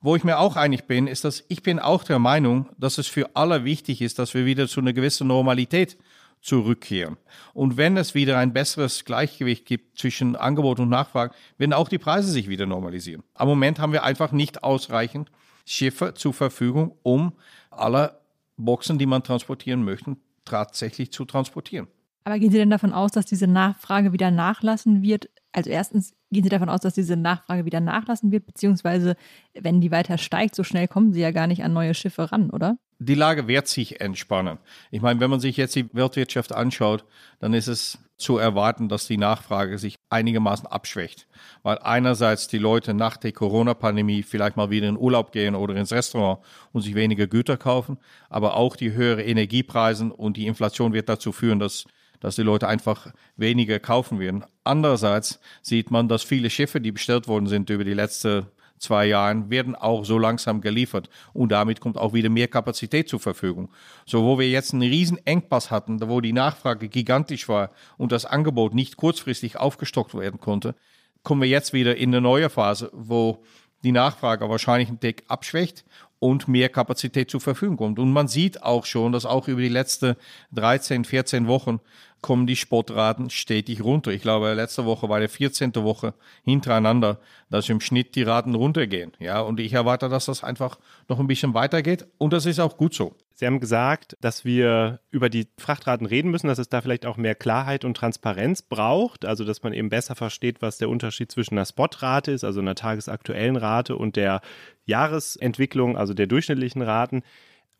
wo ich mir auch einig bin, ist, dass ich bin auch der Meinung, dass es für alle wichtig ist, dass wir wieder zu einer gewissen Normalität zurückkehren. Und wenn es wieder ein besseres Gleichgewicht gibt zwischen Angebot und Nachfrage, werden auch die Preise sich wieder normalisieren. Am Moment haben wir einfach nicht ausreichend Schiffe zur Verfügung, um alle Boxen, die man transportieren möchte, tatsächlich zu transportieren. Aber gehen Sie denn davon aus, dass diese Nachfrage wieder nachlassen wird? Also erstens, gehen Sie davon aus, dass diese Nachfrage wieder nachlassen wird, beziehungsweise wenn die weiter steigt, so schnell kommen Sie ja gar nicht an neue Schiffe ran, oder? die Lage wird sich entspannen. Ich meine, wenn man sich jetzt die Weltwirtschaft anschaut, dann ist es zu erwarten, dass die Nachfrage sich einigermaßen abschwächt. Weil einerseits die Leute nach der Corona-Pandemie vielleicht mal wieder in Urlaub gehen oder ins Restaurant und sich weniger Güter kaufen, aber auch die höhere Energiepreise und die Inflation wird dazu führen, dass dass die Leute einfach weniger kaufen werden. Andererseits sieht man, dass viele Schiffe, die bestellt worden sind über die letzte zwei Jahren werden auch so langsam geliefert und damit kommt auch wieder mehr Kapazität zur Verfügung. So, wo wir jetzt einen riesen Engpass hatten, wo die Nachfrage gigantisch war und das Angebot nicht kurzfristig aufgestockt werden konnte, kommen wir jetzt wieder in eine neue Phase, wo die Nachfrage wahrscheinlich ein Deck abschwächt und mehr Kapazität zur Verfügung kommt. Und man sieht auch schon, dass auch über die letzten 13, 14 Wochen kommen die Sportraten stetig runter. Ich glaube, letzte Woche war der 14. Woche hintereinander, dass im Schnitt die Raten runtergehen. Ja, und ich erwarte, dass das einfach noch ein bisschen weitergeht. Und das ist auch gut so. Sie haben gesagt, dass wir über die Frachtraten reden müssen, dass es da vielleicht auch mehr Klarheit und Transparenz braucht, also dass man eben besser versteht, was der Unterschied zwischen einer Spotrate ist, also einer tagesaktuellen Rate und der Jahresentwicklung, also der durchschnittlichen Raten.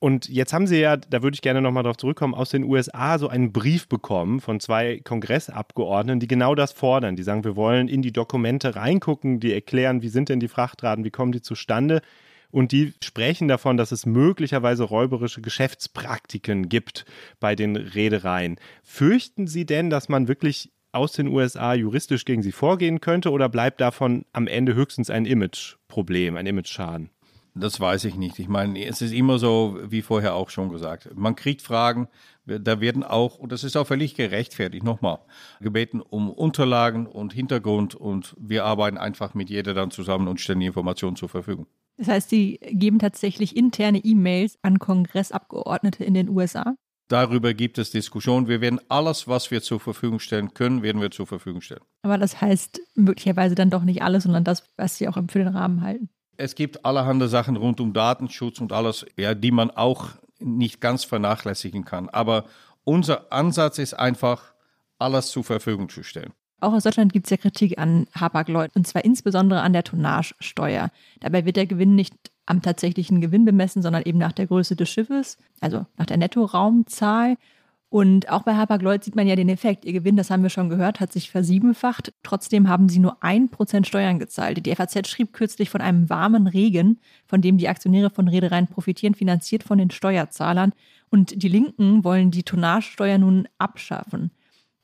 Und jetzt haben Sie ja, da würde ich gerne nochmal darauf zurückkommen, aus den USA so einen Brief bekommen von zwei Kongressabgeordneten, die genau das fordern. Die sagen, wir wollen in die Dokumente reingucken, die erklären, wie sind denn die Frachtraten, wie kommen die zustande. Und die sprechen davon, dass es möglicherweise räuberische Geschäftspraktiken gibt bei den Reedereien. Fürchten Sie denn, dass man wirklich aus den USA juristisch gegen sie vorgehen könnte oder bleibt davon am Ende höchstens ein Imageproblem, ein Imageschaden? Das weiß ich nicht. Ich meine, es ist immer so, wie vorher auch schon gesagt. Man kriegt Fragen, da werden auch, und das ist auch völlig gerechtfertigt, nochmal, gebeten um Unterlagen und Hintergrund und wir arbeiten einfach mit jeder dann zusammen und stellen die Informationen zur Verfügung. Das heißt, Sie geben tatsächlich interne E-Mails an Kongressabgeordnete in den USA? Darüber gibt es Diskussionen. Wir werden alles, was wir zur Verfügung stellen können, werden wir zur Verfügung stellen. Aber das heißt möglicherweise dann doch nicht alles, sondern das, was Sie auch für den Rahmen halten. Es gibt allerhand Sachen rund um Datenschutz und alles, ja, die man auch nicht ganz vernachlässigen kann. Aber unser Ansatz ist einfach, alles zur Verfügung zu stellen. Auch aus Deutschland gibt es ja Kritik an Hapag-Lloyd und zwar insbesondere an der Tonnagesteuer. Dabei wird der Gewinn nicht am tatsächlichen Gewinn bemessen, sondern eben nach der Größe des Schiffes, also nach der Nettoraumzahl. Und auch bei Hapag-Lloyd sieht man ja den Effekt. Ihr Gewinn, das haben wir schon gehört, hat sich versiebenfacht. Trotzdem haben sie nur ein Prozent Steuern gezahlt. Die FAZ schrieb kürzlich von einem warmen Regen, von dem die Aktionäre von Reedereien profitieren, finanziert von den Steuerzahlern. Und die Linken wollen die Tonnagesteuer nun abschaffen.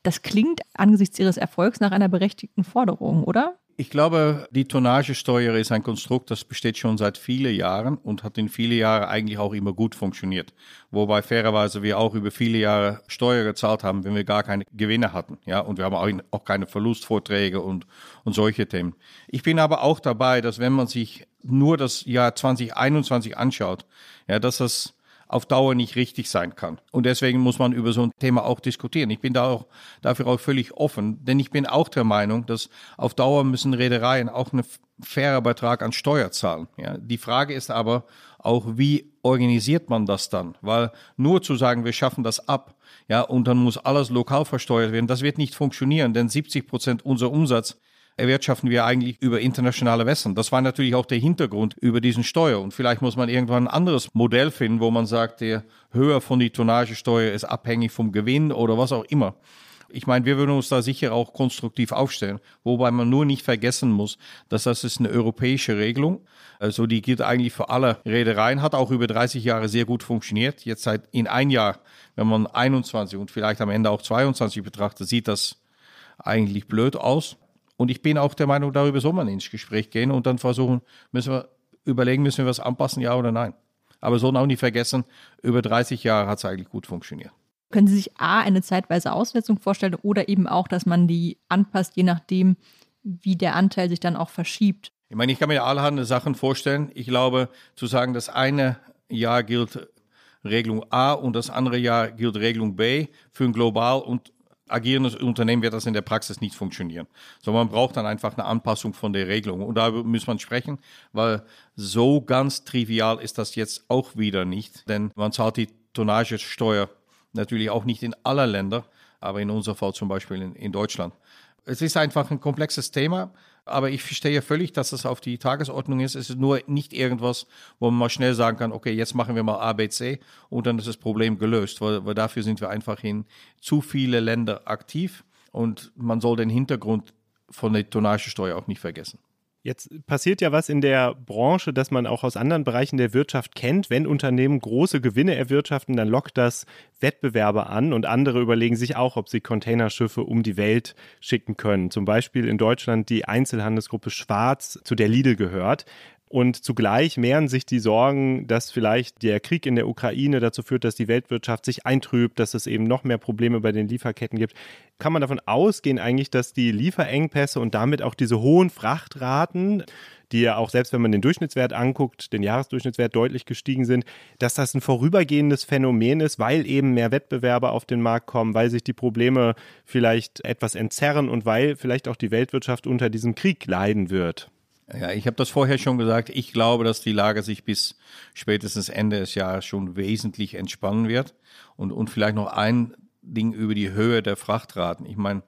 Das klingt angesichts ihres Erfolgs nach einer berechtigten Forderung, oder? Ich glaube, die Tonnagesteuer ist ein Konstrukt, das besteht schon seit vielen Jahren und hat in vielen Jahren eigentlich auch immer gut funktioniert. Wobei fairerweise wir auch über viele Jahre Steuer gezahlt haben, wenn wir gar keine Gewinne hatten. Ja, und wir haben auch keine Verlustvorträge und, und solche Themen. Ich bin aber auch dabei, dass wenn man sich nur das Jahr 2021 anschaut, ja, dass das auf Dauer nicht richtig sein kann. Und deswegen muss man über so ein Thema auch diskutieren. Ich bin da auch dafür auch völlig offen, denn ich bin auch der Meinung, dass auf Dauer müssen Reedereien auch einen fairer Betrag an Steuer zahlen. Ja, die Frage ist aber auch, wie organisiert man das dann? Weil nur zu sagen, wir schaffen das ab, ja, und dann muss alles lokal versteuert werden, das wird nicht funktionieren, denn 70 Prozent unser Umsatz erwirtschaften wir eigentlich über internationale Wässern. Das war natürlich auch der Hintergrund über diesen Steuer. Und vielleicht muss man irgendwann ein anderes Modell finden, wo man sagt, der Höhe von die Tonnagesteuer ist abhängig vom Gewinn oder was auch immer. Ich meine, wir würden uns da sicher auch konstruktiv aufstellen, wobei man nur nicht vergessen muss, dass das ist eine europäische Regelung. Also die gilt eigentlich für alle Reedereien, hat auch über 30 Jahre sehr gut funktioniert. Jetzt seit in ein Jahr, wenn man 21 und vielleicht am Ende auch 22 betrachtet, sieht das eigentlich blöd aus. Und ich bin auch der Meinung, darüber soll man ins Gespräch gehen und dann versuchen, müssen wir überlegen, müssen wir was anpassen, ja oder nein. Aber sollen auch nicht vergessen, über 30 Jahre hat es eigentlich gut funktioniert. Können Sie sich A, eine zeitweise Aussetzung vorstellen oder eben auch, dass man die anpasst, je nachdem, wie der Anteil sich dann auch verschiebt? Ich meine, ich kann mir allerhand Sachen vorstellen. Ich glaube, zu sagen, das eine Jahr gilt Regelung A und das andere Jahr gilt Regelung B für ein global und agierendes Unternehmen wird das in der Praxis nicht funktionieren. So, man braucht dann einfach eine Anpassung von der Regelung. Und da muss man sprechen, weil so ganz trivial ist das jetzt auch wieder nicht. Denn man zahlt die Tonnagesteuer natürlich auch nicht in aller Länder, aber in unserem Fall zum Beispiel in, in Deutschland. Es ist einfach ein komplexes Thema. Aber ich verstehe völlig, dass das auf die Tagesordnung ist. Es ist nur nicht irgendwas, wo man mal schnell sagen kann, okay, jetzt machen wir mal ABC und dann ist das Problem gelöst, weil, weil dafür sind wir einfach in zu viele Länder aktiv und man soll den Hintergrund von der Tonnagesteuer auch nicht vergessen. Jetzt passiert ja was in der Branche, das man auch aus anderen Bereichen der Wirtschaft kennt. Wenn Unternehmen große Gewinne erwirtschaften, dann lockt das Wettbewerber an und andere überlegen sich auch, ob sie Containerschiffe um die Welt schicken können. Zum Beispiel in Deutschland die Einzelhandelsgruppe Schwarz, zu der Lidl gehört. Und zugleich mehren sich die Sorgen, dass vielleicht der Krieg in der Ukraine dazu führt, dass die Weltwirtschaft sich eintrübt, dass es eben noch mehr Probleme bei den Lieferketten gibt. Kann man davon ausgehen eigentlich, dass die Lieferengpässe und damit auch diese hohen Frachtraten, die ja auch selbst wenn man den Durchschnittswert anguckt, den Jahresdurchschnittswert deutlich gestiegen sind, dass das ein vorübergehendes Phänomen ist, weil eben mehr Wettbewerber auf den Markt kommen, weil sich die Probleme vielleicht etwas entzerren und weil vielleicht auch die Weltwirtschaft unter diesem Krieg leiden wird. Ja, ich habe das vorher schon gesagt. Ich glaube, dass die Lage sich bis spätestens Ende des Jahres schon wesentlich entspannen wird. Und, und vielleicht noch ein Ding über die Höhe der Frachtraten. Ich meine,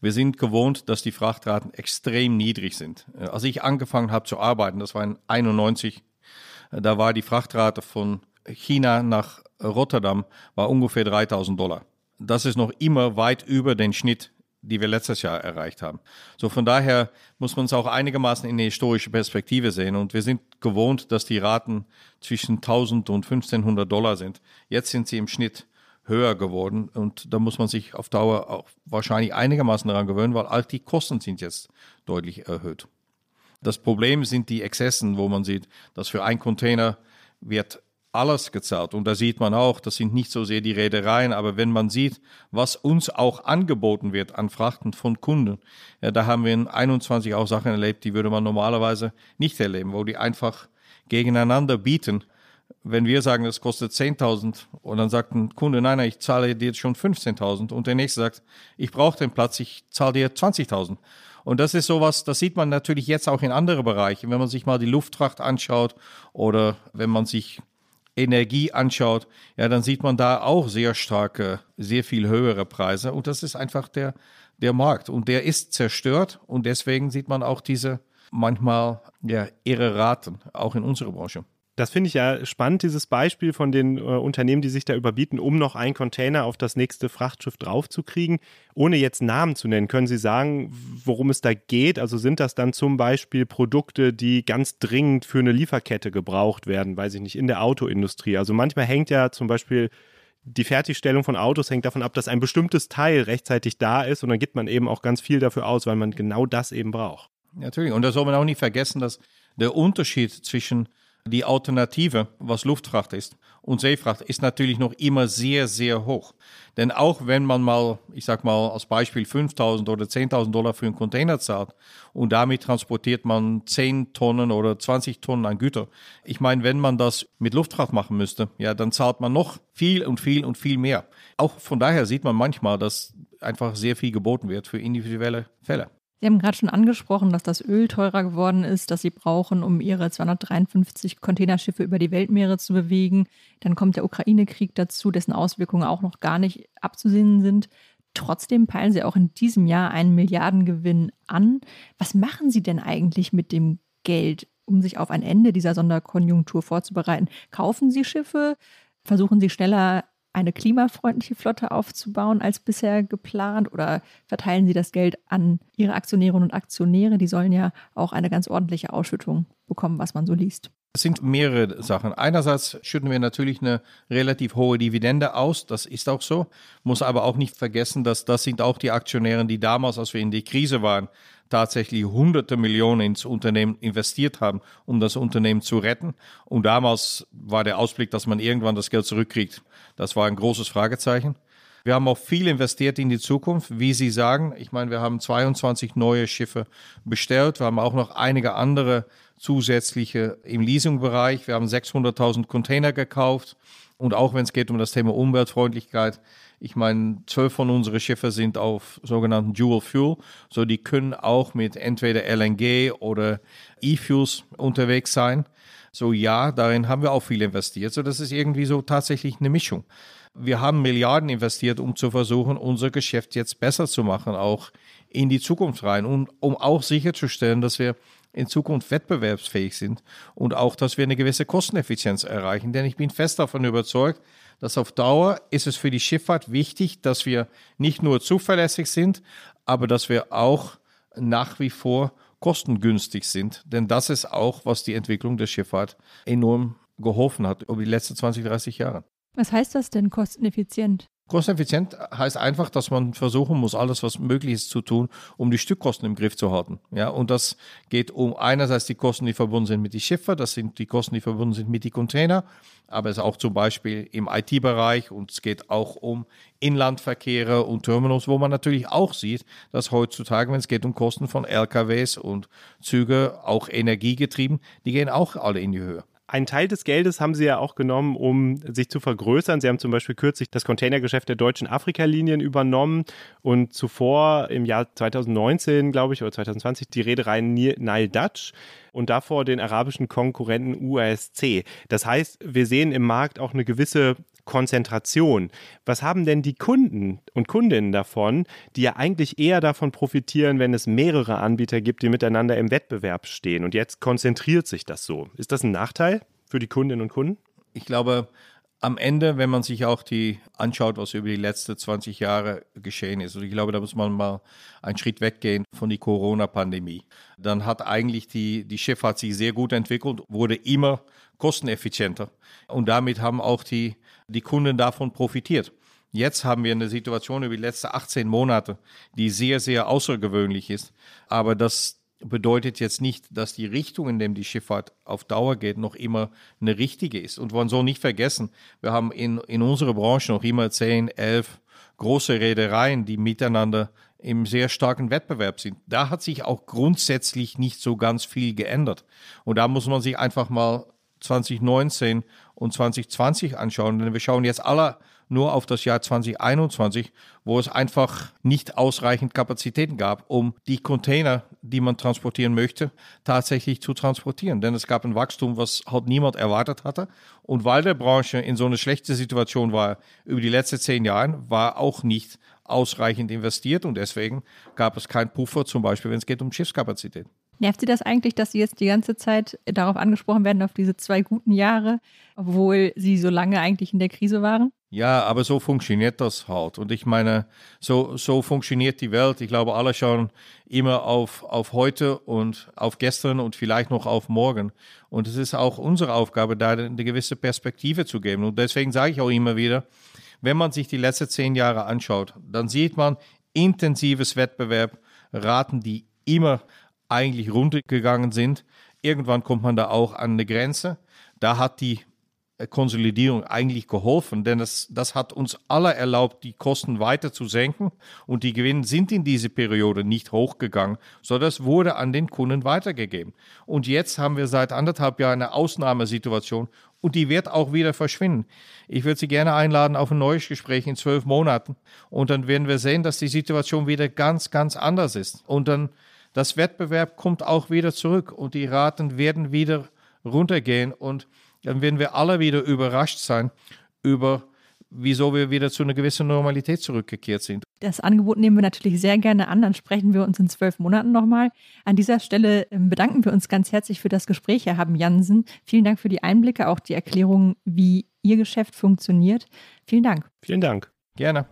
wir sind gewohnt, dass die Frachtraten extrem niedrig sind. Als ich angefangen habe zu arbeiten, das war in 91, da war die Frachtrate von China nach Rotterdam war ungefähr 3000 Dollar. Das ist noch immer weit über den Schnitt die wir letztes Jahr erreicht haben. So von daher muss man es auch einigermaßen in eine historische Perspektive sehen. Und wir sind gewohnt, dass die Raten zwischen 1000 und 1500 Dollar sind. Jetzt sind sie im Schnitt höher geworden und da muss man sich auf Dauer auch wahrscheinlich einigermaßen daran gewöhnen, weil all die Kosten sind jetzt deutlich erhöht. Das Problem sind die Exzessen, wo man sieht, dass für ein Container wird alles gezahlt. Und da sieht man auch, das sind nicht so sehr die Reedereien, aber wenn man sieht, was uns auch angeboten wird an Frachten von Kunden, ja, da haben wir in 21 auch Sachen erlebt, die würde man normalerweise nicht erleben, wo die einfach gegeneinander bieten. Wenn wir sagen, das kostet 10.000 und dann sagt ein Kunde, nein, nein, ich zahle dir jetzt schon 15.000 und der nächste sagt, ich brauche den Platz, ich zahle dir 20.000. Und das ist sowas, das sieht man natürlich jetzt auch in anderen Bereichen. Wenn man sich mal die Luftfracht anschaut oder wenn man sich Energie anschaut, ja, dann sieht man da auch sehr starke, sehr viel höhere Preise. Und das ist einfach der, der Markt. Und der ist zerstört. Und deswegen sieht man auch diese manchmal ja, irre Raten, auch in unserer Branche. Das finde ich ja spannend, dieses Beispiel von den äh, Unternehmen, die sich da überbieten, um noch einen Container auf das nächste Frachtschiff draufzukriegen. Ohne jetzt Namen zu nennen, können Sie sagen, worum es da geht? Also sind das dann zum Beispiel Produkte, die ganz dringend für eine Lieferkette gebraucht werden, weiß ich nicht, in der Autoindustrie? Also manchmal hängt ja zum Beispiel die Fertigstellung von Autos hängt davon ab, dass ein bestimmtes Teil rechtzeitig da ist und dann gibt man eben auch ganz viel dafür aus, weil man genau das eben braucht. Natürlich. Und da soll man auch nicht vergessen, dass der Unterschied zwischen die Alternative, was Luftfracht ist und Seefracht, ist natürlich noch immer sehr, sehr hoch. Denn auch wenn man mal, ich sag mal als Beispiel 5.000 oder 10.000 Dollar für einen Container zahlt und damit transportiert man 10 Tonnen oder 20 Tonnen an Güter. Ich meine, wenn man das mit Luftfracht machen müsste, ja, dann zahlt man noch viel und viel und viel mehr. Auch von daher sieht man manchmal, dass einfach sehr viel geboten wird für individuelle Fälle. Sie haben gerade schon angesprochen, dass das Öl teurer geworden ist, das Sie brauchen, um Ihre 253 Containerschiffe über die Weltmeere zu bewegen. Dann kommt der Ukraine-Krieg dazu, dessen Auswirkungen auch noch gar nicht abzusehen sind. Trotzdem peilen Sie auch in diesem Jahr einen Milliardengewinn an. Was machen Sie denn eigentlich mit dem Geld, um sich auf ein Ende dieser Sonderkonjunktur vorzubereiten? Kaufen Sie Schiffe? Versuchen Sie schneller eine klimafreundliche Flotte aufzubauen als bisher geplant oder verteilen Sie das Geld an Ihre Aktionärinnen und Aktionäre? Die sollen ja auch eine ganz ordentliche Ausschüttung bekommen, was man so liest. Es sind mehrere Sachen. Einerseits schütten wir natürlich eine relativ hohe Dividende aus, das ist auch so. Muss aber auch nicht vergessen, dass das sind auch die Aktionäre, die damals, als wir in die Krise waren, tatsächlich hunderte Millionen ins Unternehmen investiert haben, um das Unternehmen zu retten. Und damals war der Ausblick, dass man irgendwann das Geld zurückkriegt. Das war ein großes Fragezeichen. Wir haben auch viel investiert in die Zukunft, wie Sie sagen. Ich meine, wir haben 22 neue Schiffe bestellt. Wir haben auch noch einige andere zusätzliche im Leasingbereich. Wir haben 600.000 Container gekauft. Und auch wenn es geht um das Thema Umweltfreundlichkeit, ich meine, zwölf von unseren Schiffen sind auf sogenannten Dual Fuel, so die können auch mit entweder LNG oder E-Fuels unterwegs sein. So ja, darin haben wir auch viel investiert. So das ist irgendwie so tatsächlich eine Mischung. Wir haben Milliarden investiert, um zu versuchen, unser Geschäft jetzt besser zu machen, auch in die Zukunft rein und um auch sicherzustellen, dass wir in Zukunft wettbewerbsfähig sind und auch, dass wir eine gewisse Kosteneffizienz erreichen. Denn ich bin fest davon überzeugt, dass auf Dauer ist es für die Schifffahrt wichtig, dass wir nicht nur zuverlässig sind, aber dass wir auch nach wie vor kostengünstig sind. Denn das ist auch, was die Entwicklung der Schifffahrt enorm geholfen hat über die letzten 20, 30 Jahre. Was heißt das denn kosteneffizient? Kosteneffizient heißt einfach, dass man versuchen muss, alles, was möglich ist, zu tun, um die Stückkosten im Griff zu halten. Ja, und das geht um einerseits die Kosten, die verbunden sind mit den Schiffen, das sind die Kosten, die verbunden sind mit den Container, aber es ist auch zum Beispiel im IT-Bereich und es geht auch um Inlandverkehre und Terminals, wo man natürlich auch sieht, dass heutzutage, wenn es geht um Kosten von LKWs und Züge, auch energiegetrieben, die gehen auch alle in die Höhe. Ein Teil des Geldes haben Sie ja auch genommen, um sich zu vergrößern. Sie haben zum Beispiel kürzlich das Containergeschäft der deutschen Afrika-Linien übernommen und zuvor im Jahr 2019, glaube ich, oder 2020 die Reederei Nile Dutch und davor den arabischen Konkurrenten UASC. Das heißt, wir sehen im Markt auch eine gewisse Konzentration. Was haben denn die Kunden und Kundinnen davon, die ja eigentlich eher davon profitieren, wenn es mehrere Anbieter gibt, die miteinander im Wettbewerb stehen? Und jetzt konzentriert sich das so. Ist das ein Nachteil für die Kundinnen und Kunden? Ich glaube, am Ende, wenn man sich auch die anschaut, was über die letzten 20 Jahre geschehen ist, und ich glaube, da muss man mal einen Schritt weggehen von der Corona-Pandemie, dann hat eigentlich die, die Schifffahrt sich sehr gut entwickelt, wurde immer kosteneffizienter. Und damit haben auch die, die Kunden davon profitiert. Jetzt haben wir eine Situation über die letzten 18 Monate, die sehr, sehr außergewöhnlich ist. Aber das bedeutet jetzt nicht, dass die Richtung, in der die Schifffahrt auf Dauer geht, noch immer eine richtige ist. Und man soll nicht vergessen, wir haben in, in unserer Branche noch immer 10, 11 große Reedereien, die miteinander im sehr starken Wettbewerb sind. Da hat sich auch grundsätzlich nicht so ganz viel geändert. Und da muss man sich einfach mal 2019 und 2020 anschauen. Denn wir schauen jetzt alle nur auf das Jahr 2021, wo es einfach nicht ausreichend Kapazitäten gab, um die Container, die man transportieren möchte, tatsächlich zu transportieren. Denn es gab ein Wachstum, was halt niemand erwartet hatte. Und weil der Branche in so eine schlechte Situation war über die letzten zehn Jahre, war auch nicht ausreichend investiert und deswegen gab es keinen Puffer, zum Beispiel, wenn es geht um Schiffskapazität. Nervt Sie das eigentlich, dass Sie jetzt die ganze Zeit darauf angesprochen werden, auf diese zwei guten Jahre, obwohl Sie so lange eigentlich in der Krise waren? Ja, aber so funktioniert das halt. Und ich meine, so, so funktioniert die Welt. Ich glaube, alle schauen immer auf, auf heute und auf gestern und vielleicht noch auf morgen. Und es ist auch unsere Aufgabe, da eine gewisse Perspektive zu geben. Und deswegen sage ich auch immer wieder, wenn man sich die letzten zehn Jahre anschaut, dann sieht man intensives Wettbewerb, Raten, die immer eigentlich runtergegangen sind. Irgendwann kommt man da auch an eine Grenze. Da hat die Konsolidierung eigentlich geholfen, denn das, das hat uns alle erlaubt, die Kosten weiter zu senken und die Gewinne sind in diese Periode nicht hochgegangen, sondern es wurde an den Kunden weitergegeben. Und jetzt haben wir seit anderthalb Jahren eine Ausnahmesituation und die wird auch wieder verschwinden. Ich würde Sie gerne einladen auf ein neues Gespräch in zwölf Monaten und dann werden wir sehen, dass die Situation wieder ganz, ganz anders ist. Und dann das Wettbewerb kommt auch wieder zurück und die Raten werden wieder runtergehen und dann werden wir alle wieder überrascht sein über wieso wir wieder zu einer gewissen Normalität zurückgekehrt sind. Das Angebot nehmen wir natürlich sehr gerne an. Dann sprechen wir uns in zwölf Monaten nochmal. An dieser Stelle ähm, bedanken wir uns ganz herzlich für das Gespräch, Herr Haben Jansen. Vielen Dank für die Einblicke, auch die Erklärung, wie Ihr Geschäft funktioniert. Vielen Dank. Vielen Dank. Gerne.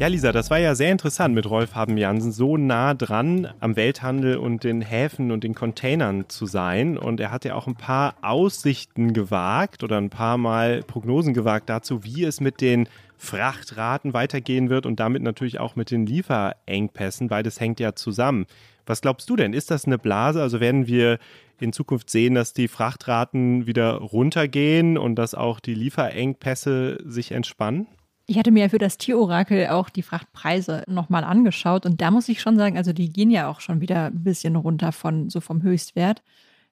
Ja, Lisa, das war ja sehr interessant mit Rolf Haben Jansen, so nah dran am Welthandel und den Häfen und den Containern zu sein. Und er hat ja auch ein paar Aussichten gewagt oder ein paar Mal Prognosen gewagt dazu, wie es mit den Frachtraten weitergehen wird und damit natürlich auch mit den Lieferengpässen. Beides hängt ja zusammen. Was glaubst du denn? Ist das eine Blase? Also werden wir in Zukunft sehen, dass die Frachtraten wieder runtergehen und dass auch die Lieferengpässe sich entspannen? Ich hatte mir ja für das Tierorakel auch die Frachtpreise nochmal angeschaut und da muss ich schon sagen, also die gehen ja auch schon wieder ein bisschen runter von so vom Höchstwert.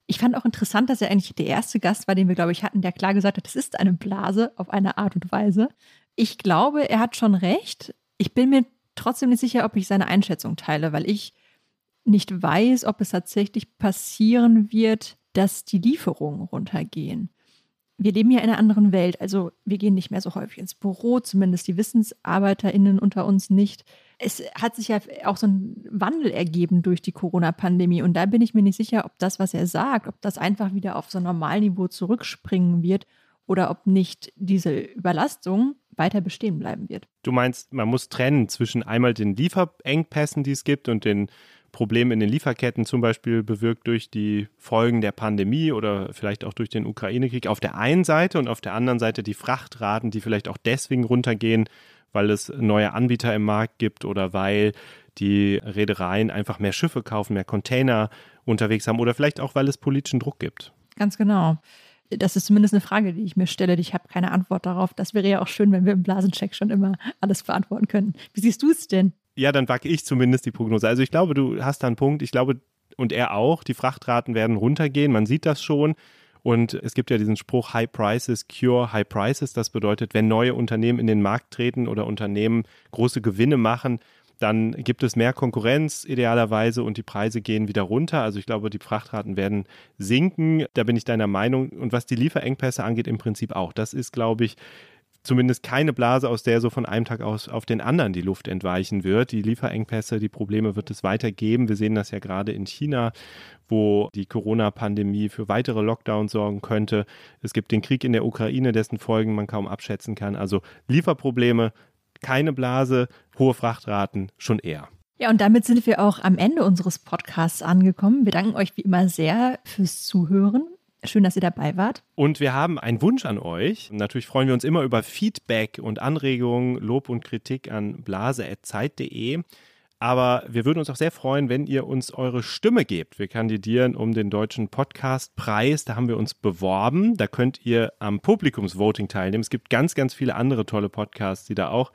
Ich fand auch interessant, dass er eigentlich der erste Gast war, den wir, glaube ich, hatten, der klar gesagt hat, das ist eine Blase auf eine Art und Weise. Ich glaube, er hat schon recht. Ich bin mir trotzdem nicht sicher, ob ich seine Einschätzung teile, weil ich nicht weiß, ob es tatsächlich passieren wird, dass die Lieferungen runtergehen wir leben ja in einer anderen Welt. Also wir gehen nicht mehr so häufig ins Büro, zumindest die WissensarbeiterInnen unter uns nicht. Es hat sich ja auch so ein Wandel ergeben durch die Corona-Pandemie. Und da bin ich mir nicht sicher, ob das, was er sagt, ob das einfach wieder auf so ein Normalniveau zurückspringen wird oder ob nicht diese Überlastung weiter bestehen bleiben wird. Du meinst, man muss trennen zwischen einmal den Lieferengpässen, die es gibt, und den Probleme in den Lieferketten zum Beispiel bewirkt durch die Folgen der Pandemie oder vielleicht auch durch den Ukraine-Krieg auf der einen Seite und auf der anderen Seite die Frachtraten, die vielleicht auch deswegen runtergehen, weil es neue Anbieter im Markt gibt oder weil die Reedereien einfach mehr Schiffe kaufen, mehr Container unterwegs haben oder vielleicht auch, weil es politischen Druck gibt. Ganz genau. Das ist zumindest eine Frage, die ich mir stelle. Ich habe keine Antwort darauf. Das wäre ja auch schön, wenn wir im Blasencheck schon immer alles beantworten könnten. Wie siehst du es denn? Ja, dann wacke ich zumindest die Prognose. Also ich glaube, du hast da einen Punkt. Ich glaube, und er auch, die Frachtraten werden runtergehen. Man sieht das schon. Und es gibt ja diesen Spruch High Prices Cure High Prices. Das bedeutet, wenn neue Unternehmen in den Markt treten oder Unternehmen große Gewinne machen, dann gibt es mehr Konkurrenz idealerweise und die Preise gehen wieder runter. Also ich glaube, die Frachtraten werden sinken. Da bin ich deiner Meinung. Und was die Lieferengpässe angeht, im Prinzip auch. Das ist, glaube ich, zumindest keine Blase, aus der so von einem Tag aus auf den anderen die Luft entweichen wird. Die Lieferengpässe, die Probleme wird es weitergeben. Wir sehen das ja gerade in China, wo die Corona-Pandemie für weitere Lockdowns sorgen könnte. Es gibt den Krieg in der Ukraine, dessen Folgen man kaum abschätzen kann. Also Lieferprobleme, keine Blase, hohe Frachtraten schon eher. Ja, und damit sind wir auch am Ende unseres Podcasts angekommen. Wir danken euch wie immer sehr fürs Zuhören. Schön, dass ihr dabei wart. Und wir haben einen Wunsch an euch. Natürlich freuen wir uns immer über Feedback und Anregungen, Lob und Kritik an blase.zeit.de. Aber wir würden uns auch sehr freuen, wenn ihr uns eure Stimme gebt. Wir kandidieren um den Deutschen Podcastpreis. Da haben wir uns beworben. Da könnt ihr am Publikumsvoting teilnehmen. Es gibt ganz, ganz viele andere tolle Podcasts, die da auch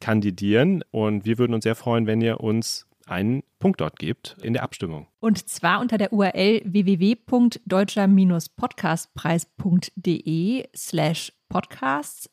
kandidieren. Und wir würden uns sehr freuen, wenn ihr uns einen Punkt dort gebt in der Abstimmung. Und zwar unter der URL www.deutscher-podcastpreis.de slash podcasts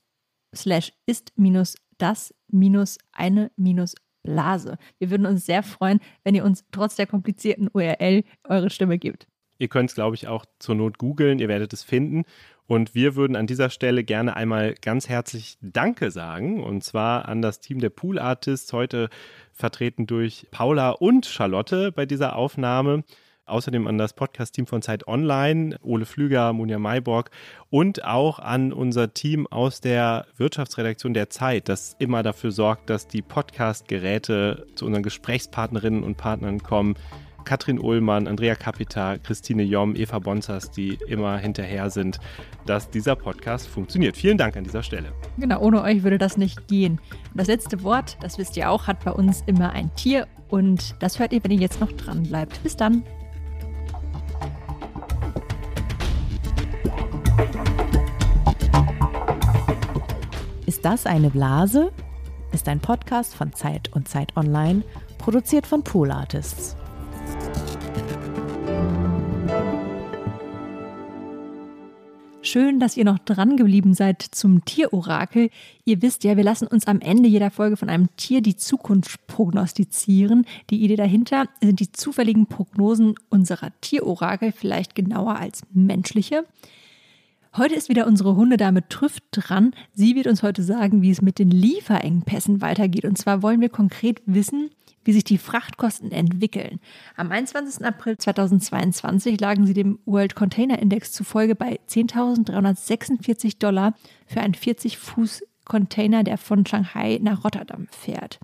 slash ist minus das minus eine minus Blase. Wir würden uns sehr freuen, wenn ihr uns trotz der komplizierten URL eure Stimme gebt. Ihr könnt es, glaube ich, auch zur Not googeln, ihr werdet es finden. Und wir würden an dieser Stelle gerne einmal ganz herzlich Danke sagen. Und zwar an das Team der Pool Artists, heute vertreten durch Paula und Charlotte bei dieser Aufnahme. Außerdem an das Podcast-Team von Zeit Online, Ole Flüger, Munja Mayborg und auch an unser Team aus der Wirtschaftsredaktion der Zeit, das immer dafür sorgt, dass die Podcast-Geräte zu unseren Gesprächspartnerinnen und Partnern kommen. Katrin Ullmann, Andrea Capita, Christine Jomm, Eva Bonzas, die immer hinterher sind, dass dieser Podcast funktioniert. Vielen Dank an dieser Stelle. Genau, ohne euch würde das nicht gehen. Das letzte Wort, das wisst ihr auch, hat bei uns immer ein Tier und das hört ihr, wenn ihr jetzt noch dran bleibt. Bis dann. Ist das eine Blase? Ist ein Podcast von Zeit und Zeit Online, produziert von Pool Artists. Schön, dass ihr noch dran geblieben seid zum Tierorakel. Ihr wisst ja, wir lassen uns am Ende jeder Folge von einem Tier die Zukunft prognostizieren. Die Idee dahinter sind die zufälligen Prognosen unserer Tierorakel, vielleicht genauer als menschliche. Heute ist wieder unsere Hundedame Trüff dran. Sie wird uns heute sagen, wie es mit den Lieferengpässen weitergeht. Und zwar wollen wir konkret wissen, wie sich die Frachtkosten entwickeln. Am 21. April 2022 lagen sie dem World Container Index zufolge bei 10.346 Dollar für einen 40 Fuß Container, der von Shanghai nach Rotterdam fährt.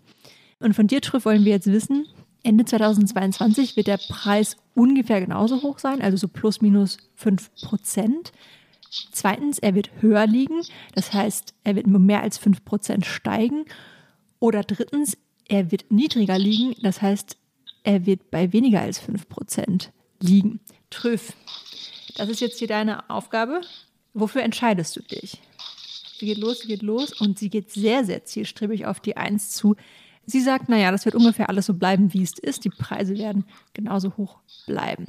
Und von dir, Trüff, wollen wir jetzt wissen, Ende 2022 wird der Preis ungefähr genauso hoch sein, also so plus minus 5 Prozent. Zweitens, er wird höher liegen, das heißt, er wird nur mehr als 5 Prozent steigen. Oder drittens, er wird niedriger liegen, das heißt, er wird bei weniger als 5% liegen. Trüff, das ist jetzt hier deine Aufgabe. Wofür entscheidest du dich? Sie geht los, sie geht los und sie geht sehr, sehr zielstrebig auf die 1 zu. Sie sagt, naja, das wird ungefähr alles so bleiben, wie es ist. Die Preise werden genauso hoch bleiben.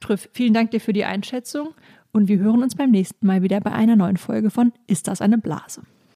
Trüff, vielen Dank dir für die Einschätzung und wir hören uns beim nächsten Mal wieder bei einer neuen Folge von Ist das eine Blase?